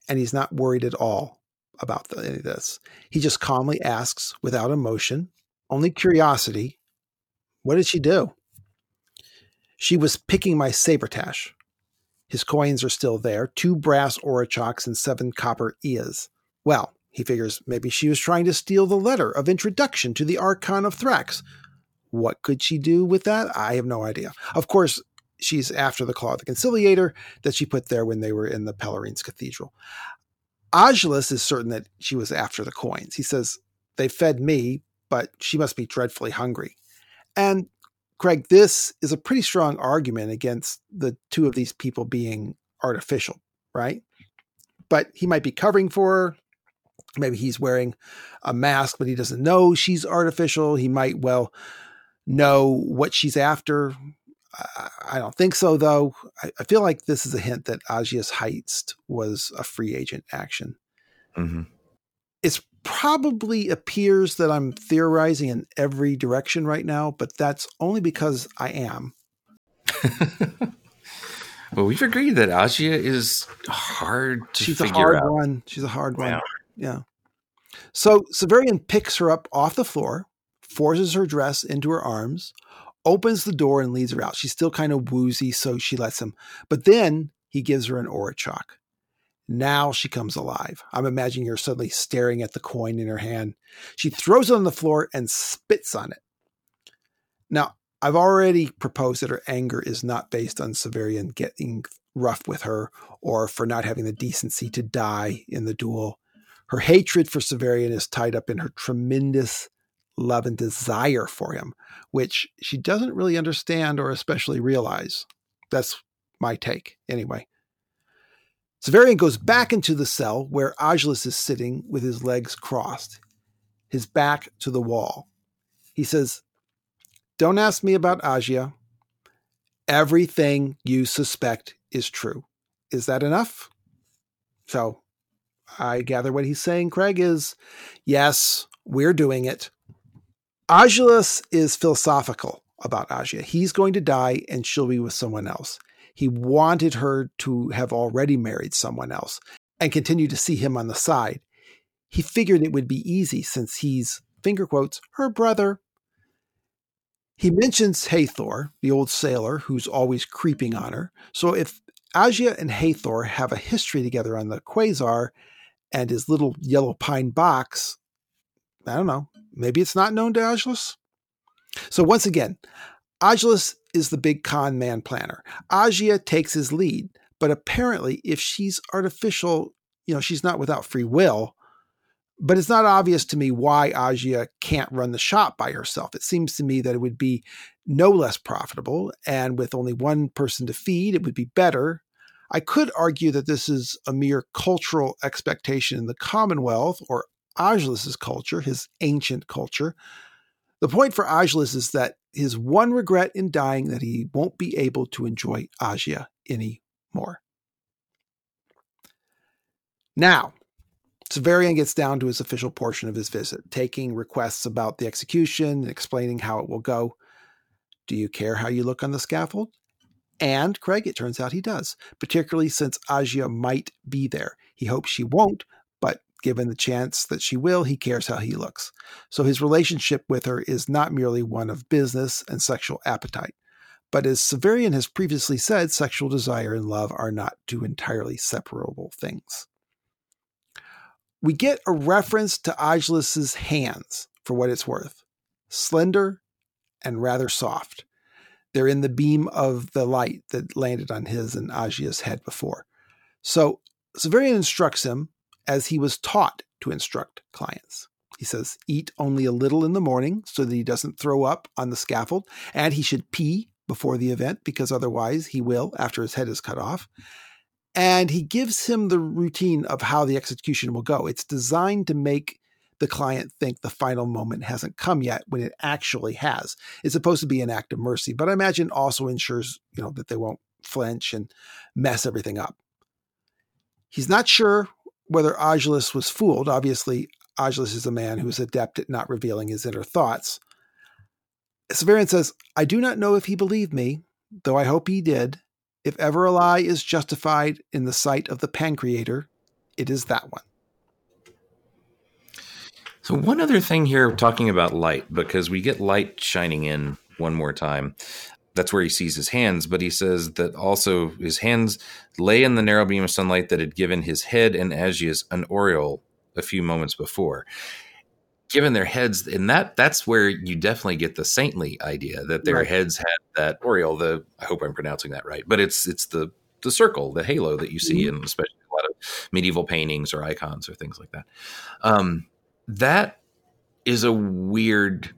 and he's not worried at all about the, any of this. He just calmly asks without emotion, only curiosity, what did she do? She was picking my sabretache. His coins are still there two brass orichalks and seven copper eas. Well, he figures maybe she was trying to steal the letter of introduction to the Archon of Thrax. What could she do with that? I have no idea. Of course, she's after the Claw of the Conciliator that she put there when they were in the Pelerines Cathedral. Agilus is certain that she was after the coins. He says, They fed me, but she must be dreadfully hungry. And Craig, this is a pretty strong argument against the two of these people being artificial, right? But he might be covering for her. Maybe he's wearing a mask, but he doesn't know she's artificial. He might well know what she's after. I, don't think so, though. I, I feel like this is a hint that Agia's Heist was a free agent action mm-hmm. Probably appears that I'm theorizing in every direction right now, but that's only because I am. well we've agreed that agia is hard to figure out. She's a hard out one. She's a hard one. Yeah. So Severian picks her up off the floor, forces her dress into her arms, opens the door and leads her out. She's still kind of woozy, so she lets him. But then he gives her an orichalk. Now she comes alive. I'm imagining her suddenly staring at the coin in her hand. She throws it on the floor and spits on it. Now, I've already proposed that her anger is not based on Severian getting rough with her or for not having the decency to die in the duel. Her hatred for Severian is tied up in her tremendous love and desire for him, which she doesn't really understand or especially realize. That's my take, anyway. Severian goes back into the cell where Agilus is sitting with his legs crossed, his back to the wall. He says, Don't ask me about Agia. Everything you suspect is true. Is that enough? So I gather what he's saying, Craig, is yes, we're doing it. Agilus is philosophical about Agia. He's going to die and she'll be with someone else. He wanted her to have already married someone else and continue to see him on the side. He figured it would be easy since he's, finger quotes, her brother. He mentions Hethor, the old sailor who's always creeping on her. So if Agia and Hethor have a history together on the Quasar and his little yellow pine box, I don't know, maybe it's not known to Agilus? So once again, Agilus is the big con man planner. Agia takes his lead, but apparently, if she's artificial, you know, she's not without free will. But it's not obvious to me why Agia can't run the shop by herself. It seems to me that it would be no less profitable, and with only one person to feed, it would be better. I could argue that this is a mere cultural expectation in the Commonwealth or Agilus's culture, his ancient culture. The point for Agilus is that his one regret in dying that he won't be able to enjoy Agia anymore. Now, Severian gets down to his official portion of his visit, taking requests about the execution and explaining how it will go. Do you care how you look on the scaffold? And Craig, it turns out he does, particularly since Agia might be there. He hopes she won't, given the chance that she will, he cares how he looks. So his relationship with her is not merely one of business and sexual appetite. But as Severian has previously said, sexual desire and love are not two entirely separable things. We get a reference to Agilus's hands for what it's worth slender and rather soft. They're in the beam of the light that landed on his and Agia's head before. So Severian instructs him as he was taught to instruct clients. He says, eat only a little in the morning so that he doesn't throw up on the scaffold, and he should pee before the event because otherwise he will after his head is cut off. And he gives him the routine of how the execution will go. It's designed to make the client think the final moment hasn't come yet when it actually has. It's supposed to be an act of mercy, but I imagine also ensures, you know, that they won't flinch and mess everything up. He's not sure whether Agilus was fooled. Obviously, Agilus is a man who's adept at not revealing his inner thoughts. Severian says, I do not know if he believed me, though I hope he did. If ever a lie is justified in the sight of the pancreator, it is that one. So, one other thing here, talking about light, because we get light shining in one more time. That's where he sees his hands, but he says that also his hands lay in the narrow beam of sunlight that had given his head and Agia's an aureole a few moments before. Given their heads, and that that's where you definitely get the saintly idea that their right. heads had that aureole. The I hope I'm pronouncing that right, but it's it's the the circle, the halo that you see mm-hmm. in especially a lot of medieval paintings or icons or things like that. Um, that is a weird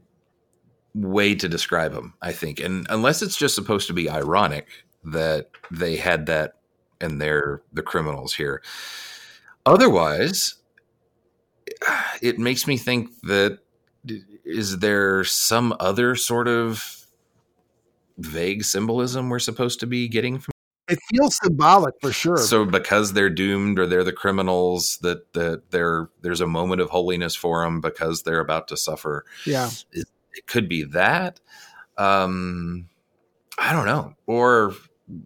way to describe them, I think. And unless it's just supposed to be ironic that they had that and they're the criminals here. Otherwise, it makes me think that is there some other sort of vague symbolism we're supposed to be getting from it feels symbolic for sure. So because they're doomed or they're the criminals, that that there there's a moment of holiness for them because they're about to suffer. Yeah, it, it could be that. Um, I don't know, or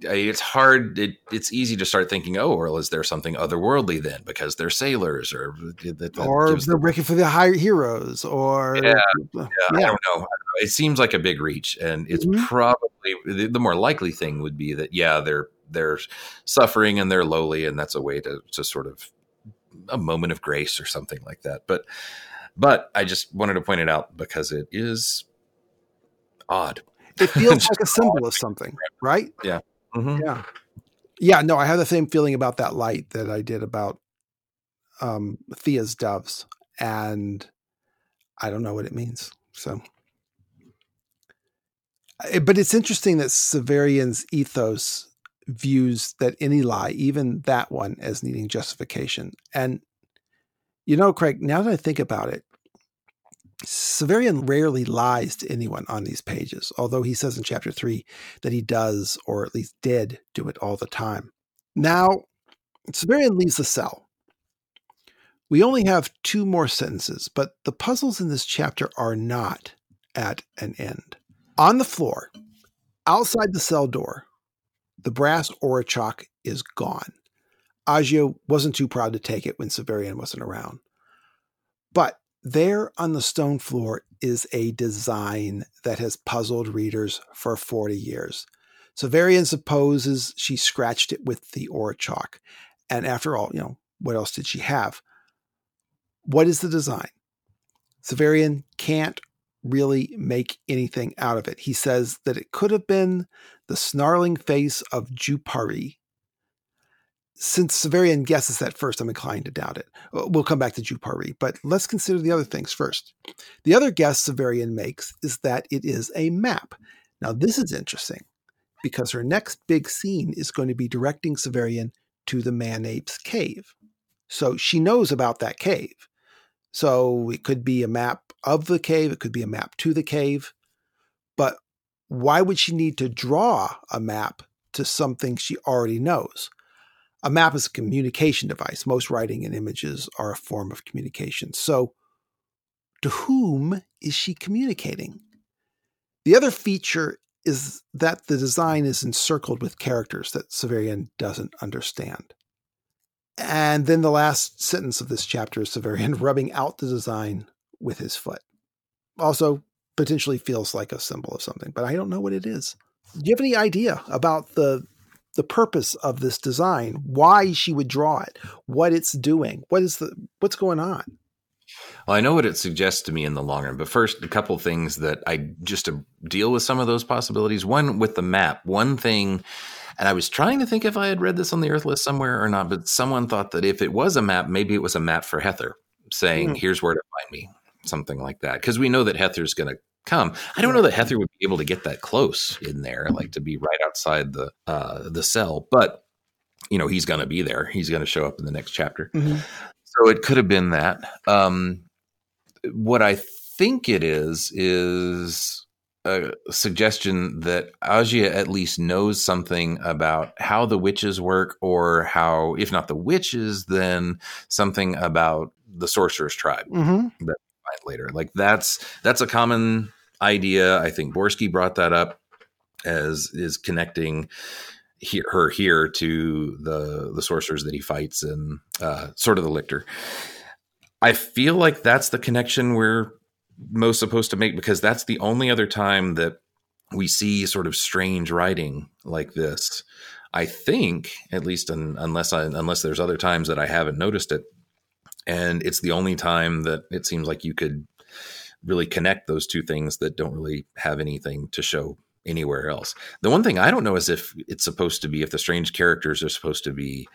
it's hard. It, it's easy to start thinking, oh, well, is there something otherworldly then because they're sailors, or that, or they're them... working for the higher heroes, or yeah, yeah, yeah. I don't know. It seems like a big reach, and it's mm-hmm. probably the, the more likely thing would be that yeah, they're they're suffering and they're lowly, and that's a way to to sort of a moment of grace or something like that. But but I just wanted to point it out because it is odd. It feels like a symbol of something, right? Yeah. Mm-hmm. Yeah. Yeah. No, I have the same feeling about that light that I did about um, Thea's doves, and I don't know what it means. So, but it's interesting that Severian's ethos views that any lie, even that one, as needing justification. And, you know, Craig, now that I think about it, Severian rarely lies to anyone on these pages, although he says in chapter three that he does, or at least did, do it all the time. Now, Severian leaves the cell. We only have two more sentences, but the puzzles in this chapter are not at an end. On the floor, outside the cell door, the brass orichalk is gone. Agia wasn't too proud to take it when Severian wasn't around. But there on the stone floor is a design that has puzzled readers for 40 years. Severian supposes she scratched it with the orichalk. And after all, you know, what else did she have? What is the design? Severian can't really make anything out of it. He says that it could have been the snarling face of Jurupari. Since Severian guesses that first, I'm inclined to doubt it. Uh, we'll come back to Jurupari, but let's consider the other things first. The other guess Severian makes is that it is a map. Now, this is interesting because her next big scene is going to be directing Severian to the man ape's cave. So she knows about that cave. So it could be a map of the cave, it could be a map to the cave. But why would she need to draw a map to something she already knows? A map is a communication device. Most writing and images are a form of communication. So, to whom is she communicating? The other feature is that the design is encircled with characters that Severian doesn't understand. And then the last sentence of this chapter is Severian rubbing out the design with his foot. Also, potentially feels like a symbol of something, but I don't know what it is. Do you have any idea about the the purpose of this design? Why she would draw it? What it's doing? What is the what's going on? Well, I know what it suggests to me in the long run, but first, a couple things that I just to deal with some of those possibilities. One with the map, one thing, and I was trying to think if I had read this on the Urth list somewhere or not, but someone thought that if it was a map, maybe it was a map for Hethor saying, mm. here's where to find me, something like that. Because we know that Hethor's going to come. I don't know that Hethor would be able to get that close in there, like to be right outside the uh, the cell, but you know he's going to be there. He's going to show up in the next chapter. Mm-hmm. So it could have been that. Um, what I think it is is a suggestion that Agia at least knows something about how the witches work, or how, if not the witches, then something about the sorcerer's tribe mm-hmm. that later. Like that's that's a common idea. I think Borski brought that up as is connecting he, her here to the the sorcerers that he fights and uh, Sword of the Lictor. I feel like that's the connection we're most supposed to make because that's the only other time that we see sort of strange writing like this. I think, at least un, unless I, unless there's other times that I haven't noticed it, and it's the only time that it seems like you could really connect those two things that don't really have anything to show anywhere else. The one thing I don't know is if it's supposed to be if the strange characters are supposed to be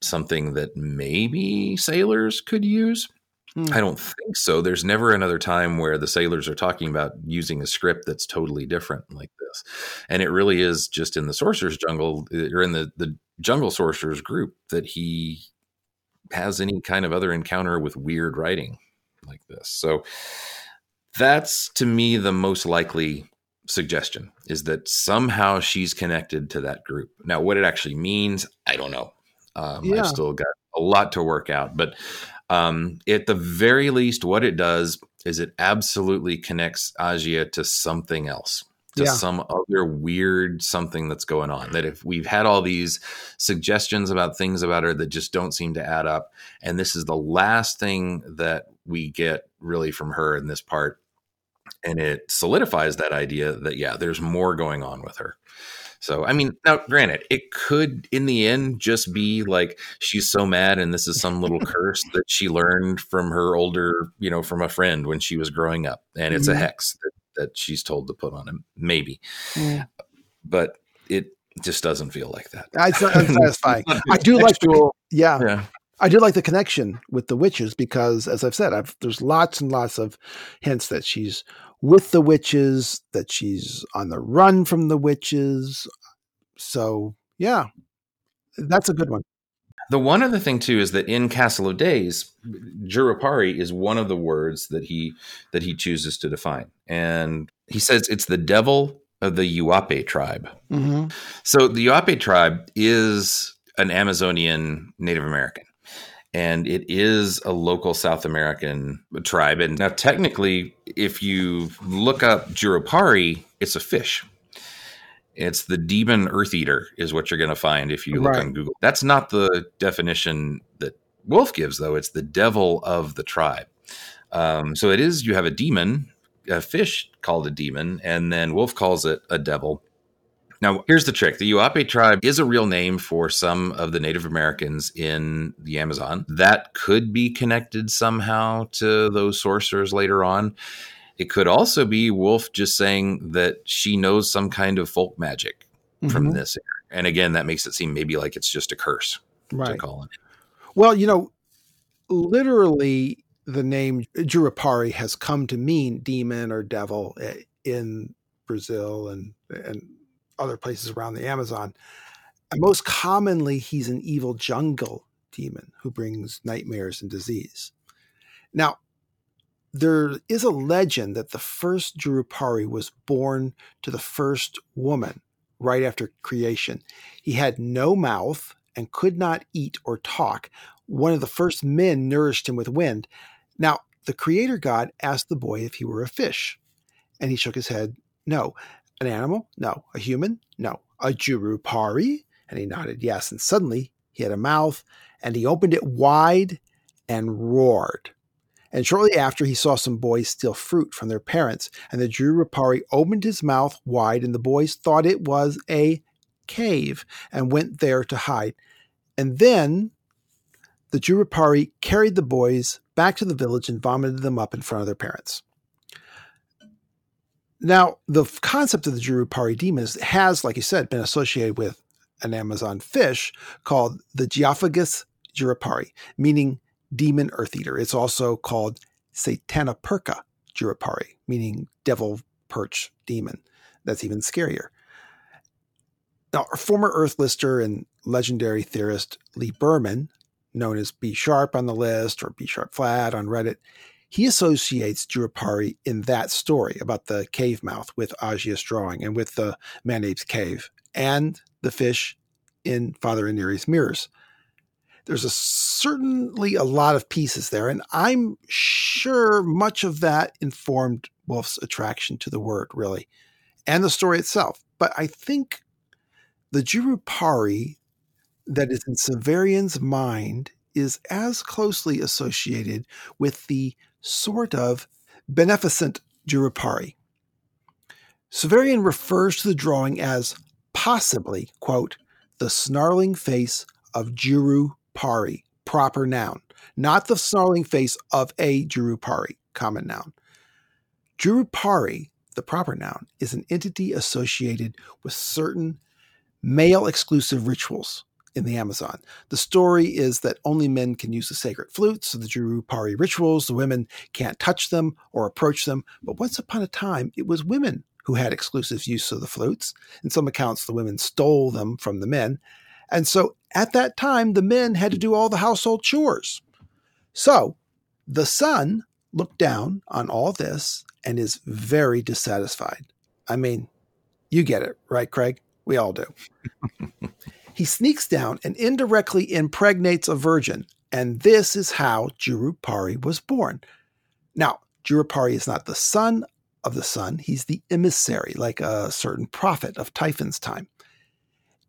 something that maybe sailors could use. Hmm. I don't think so. There's never another time where the sailors are talking about using a script that's totally different like this. And it really is just in the sorcerer's jungle or in the, the jungle sorcerers group that he has any kind of other encounter with weird writing like this. So that's to me the most likely suggestion is that somehow she's connected to that group. Now, what it actually means, I don't know. Um, yeah. I've still got a lot to work out, but um, at the very least, what it does is it absolutely connects Agia to something else, to yeah. some other weird something that's going on. That if we've had all these suggestions about things about her that just don't seem to add up, and this is the last thing that we get really from her in this part and it solidifies that idea that yeah there's more going on with her. So i mean now granted it could in the end just be like she's so mad and this is some little curse that she learned from her older you know from a friend when she was growing up and it's mm-hmm. a hex that, that, she's told to put on him maybe. Yeah. but it just doesn't feel like that. It's not satisfying i do like the, yeah, yeah I do like the connection with the witches because, as I've said, I've, there's lots and lots of hints that she's with the witches, that she's on the run from the witches. So, yeah, that's a good one. The one other thing too is that in Castle of Days, Jurupari is one of the words that he that he chooses to define, and he says it's the devil of the Yuape tribe. Mm-hmm. So the Yuape tribe is an Amazonian Native American and it is a local South American tribe. And now, technically, if you look up Jurupari, it's a fish. It's the demon earth eater, is what you're going to find if you look right. on Google. That's not the definition that Wolfe gives, though. It's the devil of the tribe. Um, so it is, you have a demon, a fish called a demon, and then Wolfe calls it a devil. Now, here's the trick the Uape tribe is a real name for some of the Native Americans in the Amazon. That could be connected somehow to those sorcerers later on. It could also be Wolfe just saying that she knows some kind of folk magic mm-hmm. from this. Area. And again, that makes it seem maybe like it's just a curse right. to call it. Well, you know, literally, the name Jurupari has come to mean demon or devil eh, in Brazil and and other places around the Amazon. And most commonly, he's an evil jungle demon who brings nightmares and disease. Now, there is a legend that the first Jurupari was born to the first woman right after creation. He had no mouth and could not eat or talk. One of the first men nourished him with wind. Now, the creator god asked the boy if he were a fish, and he shook his head no. An animal? No. A human? No. A Jurupari? And he nodded yes. And suddenly he had a mouth and he opened it wide and roared. And shortly after, he saw some boys steal fruit from their parents. And the Jurupari opened his mouth wide, and the boys thought it was a cave and went there to hide. And then the Jurupari carried the boys back to the village and vomited them up in front of their parents. Now, the concept of the Jurupari demon has, like you said, been associated with an Amazon fish called the Geophagus jurupari, meaning demon earth eater. It's also called Satanoperca jurupari, meaning devil perch demon. That's even scarier. Now, our former Urth lister and legendary theorist Lee Berman, known as B Sharp on the list or B Sharp Flat on Reddit, he associates Jurupari in that story about the cave mouth with Agia's drawing and with the Manabe's cave and the fish in Father Inire's mirrors. There's a, certainly a lot of pieces there, and I'm sure much of that informed Wolfe's attraction to the word, really, and the story itself. But I think the Jurupari that is in Severian's mind is as closely associated with the sort of beneficent Jurupari. Severian refers to the drawing as possibly, quote, the snarling face of Jurupari, proper noun, not the snarling face of a Jurupari, common noun. Jurupari, the proper noun, is an entity associated with certain male exclusive rituals in the Amazon. The story is that only men can use the sacred flutes of the Jurupari rituals. The women can't touch them or approach them. But once upon a time, it was women who had exclusive use of the flutes. In some accounts, the women stole them from the men. And so at that time, the men had to do all the household chores. So the sun looked down on all this and is very dissatisfied. I mean, you get it, right, Craig? We all do. he sneaks down and indirectly impregnates a virgin, and this is how Jurupari was born. Now, Jurupari is not the son of the sun, he's the emissary, like a certain prophet of Typhon's time.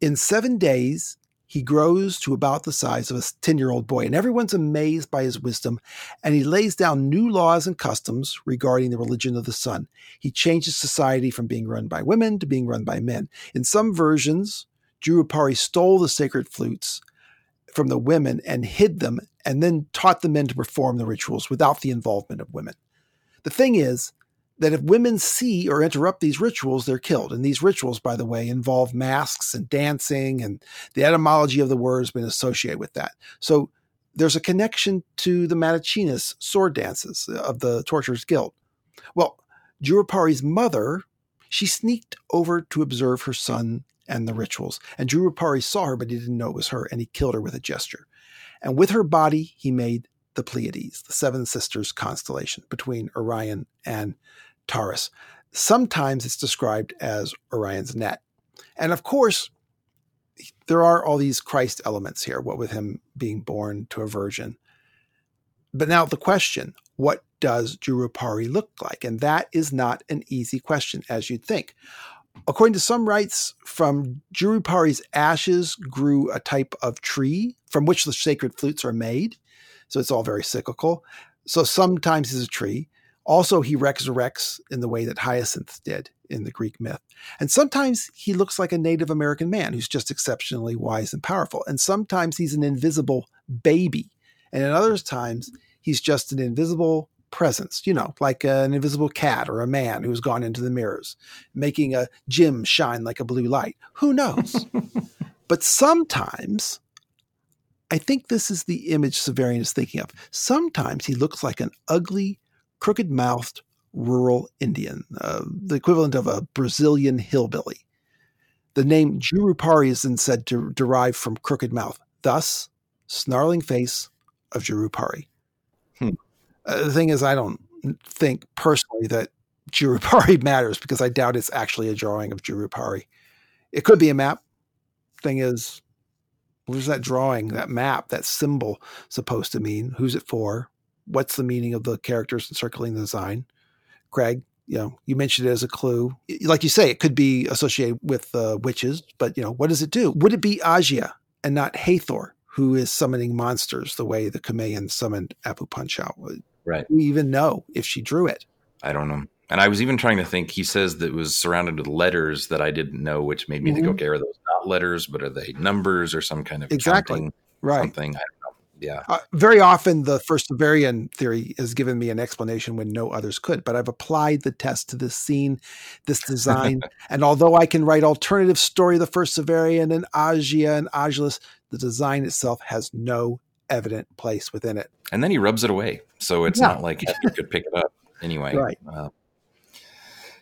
In seven days, he grows to about the size of a 10 year old boy, and everyone's amazed by his wisdom. And he lays down new laws and customs regarding the religion of the sun. He changes society from being run by women to being run by men. In some versions, Jurupari stole the sacred flutes from the women and hid them, and then taught the men to perform the rituals without the involvement of women. The thing is, that if women see or interrupt these rituals, they're killed. And these rituals, by the way, involve masks and dancing, and the etymology of the word has been associated with that. So there's a connection to the Matachinas sword dances uh, of the Torturers Guild. Well, Jurupari's mother, she sneaked over to observe her son and the rituals. And Jurupari saw her, but he didn't know it was her, and he killed her with a gesture. And with her body, he made the Pleiades, the Seven Sisters constellation between Orion and Taurus. Sometimes it's described as Orion's net. And of course, there are all these Christ elements here, what with him being born to a virgin. But now the question what does Jurupari look like? And that is not an easy question, as you'd think. According to some rites, from Jurupari's ashes grew a type of tree from which the sacred flutes are made. So it's all very cyclical. So sometimes he's a tree. Also, he resurrects in the way that Hyacinth did in the Greek myth. And sometimes he looks like a Native American man who's just exceptionally wise and powerful. And sometimes he's an invisible baby. And in other times, he's just an invisible presence, you know, like an invisible cat or a man who's gone into the mirrors, making a gym shine like a blue light. Who knows? but sometimes, I think this is the image Severian is thinking of. Sometimes he looks like an ugly, crooked mouthed rural Indian, uh, the equivalent of a Brazilian hillbilly. The name Jurupari is then said to derive from crooked mouth, thus, snarling face of Jurupari. Uh, the thing is, I don't think personally that Jurupari matters because I doubt it's actually a drawing of Jurupari. It could be a map. Thing is, what is that drawing, that map, that symbol supposed to mean? Who's it for? what's the meaning of the characters encircling the design? Craig, you know, you mentioned it as a clue. Like you say, it could be associated with uh, witches, but you know, what does it do? Would it be Agia and not Hethor, who is summoning monsters the way the Kumeyayn summoned Apu Panchal? Right. We even know if she drew it? I don't know. And I was even trying to think. He says that it was surrounded with letters that I didn't know, which made me mm-hmm. think, okay, are those not letters, but are they numbers or some kind of exactly right? Something. I Yeah. Uh, very often, the first Severian theory has given me an explanation when no others could, but I've applied the test to this scene, this design, and although I can write alternative story of the first Severian and Agia and Agilus, the design itself has no evident place within it. And then he rubs it away, so it's Yeah. not like you could pick it up anyway. Right. Uh,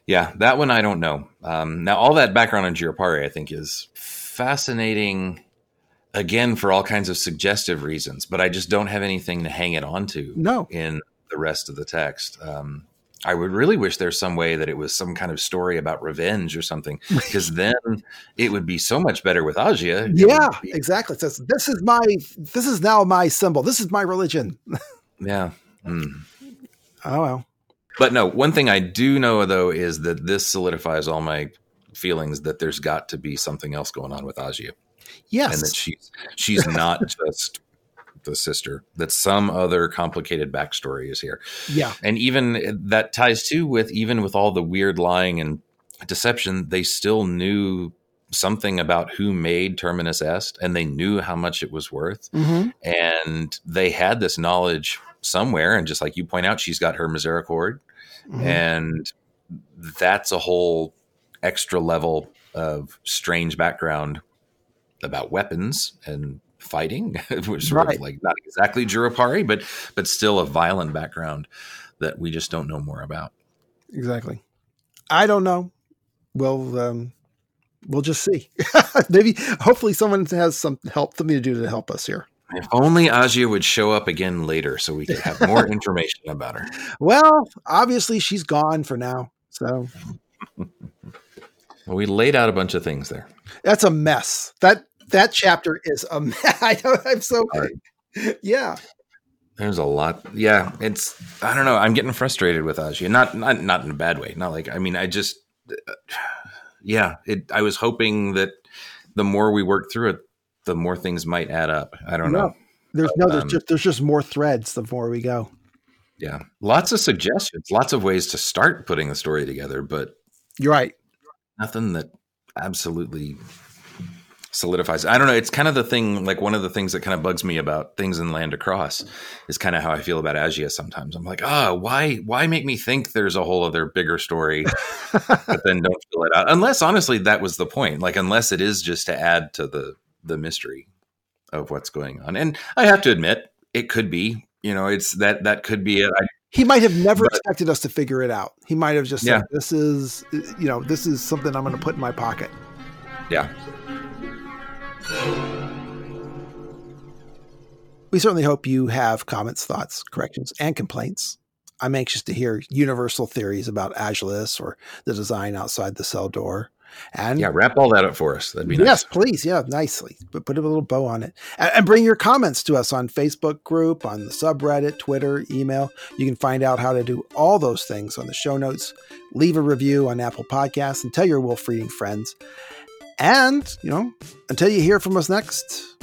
yeah, that one I don't know. Um, now, all that background on Jurupari, I think, is fascinating. Again, for all kinds of suggestive reasons, but I just don't have anything to hang it onto. No. in the rest of the text. Um, I would really wish there's some way that it was some kind of story about revenge or something, because then it would be so much better with Agia. Yeah, be- exactly. Says, this is my, this is now my symbol. This is my religion. yeah. Mm. Oh, well. But no, one thing I do know though is that this solidifies all my feelings that there's got to be something else going on with Agia, Yes. and that she's she's not just the sister. That some other complicated backstory is here. yeah. and even that ties too with even with all the weird lying and deception they still knew something about who made terminus est and they knew how much it was worth hmm and they had this knowledge somewhere and just like you point out she's got her misericord Mm-hmm. and that's a whole extra level of strange background about weapons and fighting which sort Right. of like not exactly Jurupari but but still a violent background that we just don't know more about Exactly. I don't know. We'll um, we'll just see. Maybe, hopefully, someone has some help, something to do to help us here. if only Agia would show up again later so we could have more information about her Well, obviously, she's gone for now, so well, we laid out a bunch of things there that's a mess. That that chapter is a. I I'm so yeah. There's a lot. Yeah, it's. I don't know. I'm getting frustrated with Agia. Not not not in a bad way. Not like. I mean, I just. Yeah, it. I was hoping that the more we work through it, the more things might add up. I don't know. There's no, there's Um, just there's just more threads the more we go. Yeah, lots of suggestions, lots of ways to start putting the story together, but You're right. nothing that absolutely solidifies. I don't know. It's kind of the thing. Like one of the things that kind of bugs me about things in Land Across is kind of how I feel about Agia. Sometimes I'm like, ah, why, why make me think there's a whole other bigger story, but then don't fill it out? Unless honestly, that was the point. Like unless it is just to add to the the mystery of what's going on. And I have to admit, it could be. You know, it's that that could be it. I, He might have never But- expected us to figure it out. He might have just said, "This is, you know, this is something I'm going to put in my pocket." yeah. We certainly hope you have comments, thoughts, corrections, and complaints. I'm anxious to hear universal theories about Agilus or the design outside the cell door. And Yeah, wrap all that up for us. That'd be nice. yes, please, yeah, nicely, but put a little bow on it, and, and bring your comments to us on Facebook group, on the subreddit, Twitter, email. You can find out how to do all those things on the show notes. Leave a review on Apple Podcasts and tell your Wolfe reading friends. And you know, until you hear from us next,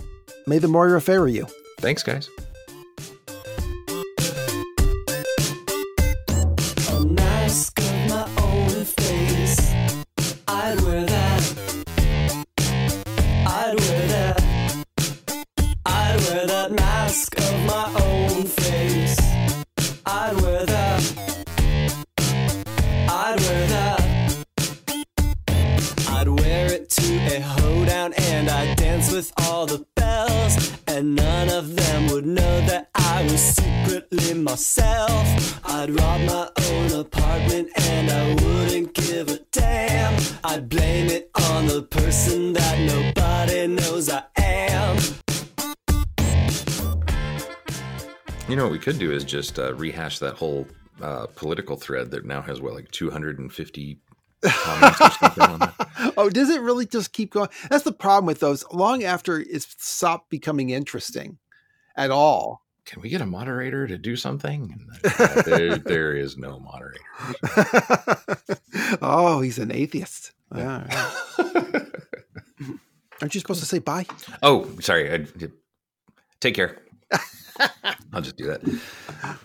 may the Moira favor you. Thanks, guys. Myself. I'd rob my own apartment and I wouldn't give a damn. I'd blame it on the person that nobody knows I am. You know what we could do is just uh, rehash that whole uh, political thread that now has what like 250 comments or something on that. Oh, does it really just keep going? That's the problem with those. Long after it's stopped becoming interesting at all. Can we get a moderator to do something? Uh, there, there is no moderator. oh, he's an atheist. Yeah. Aren't you supposed to say bye? Oh, sorry. I, take care. I'll just do that.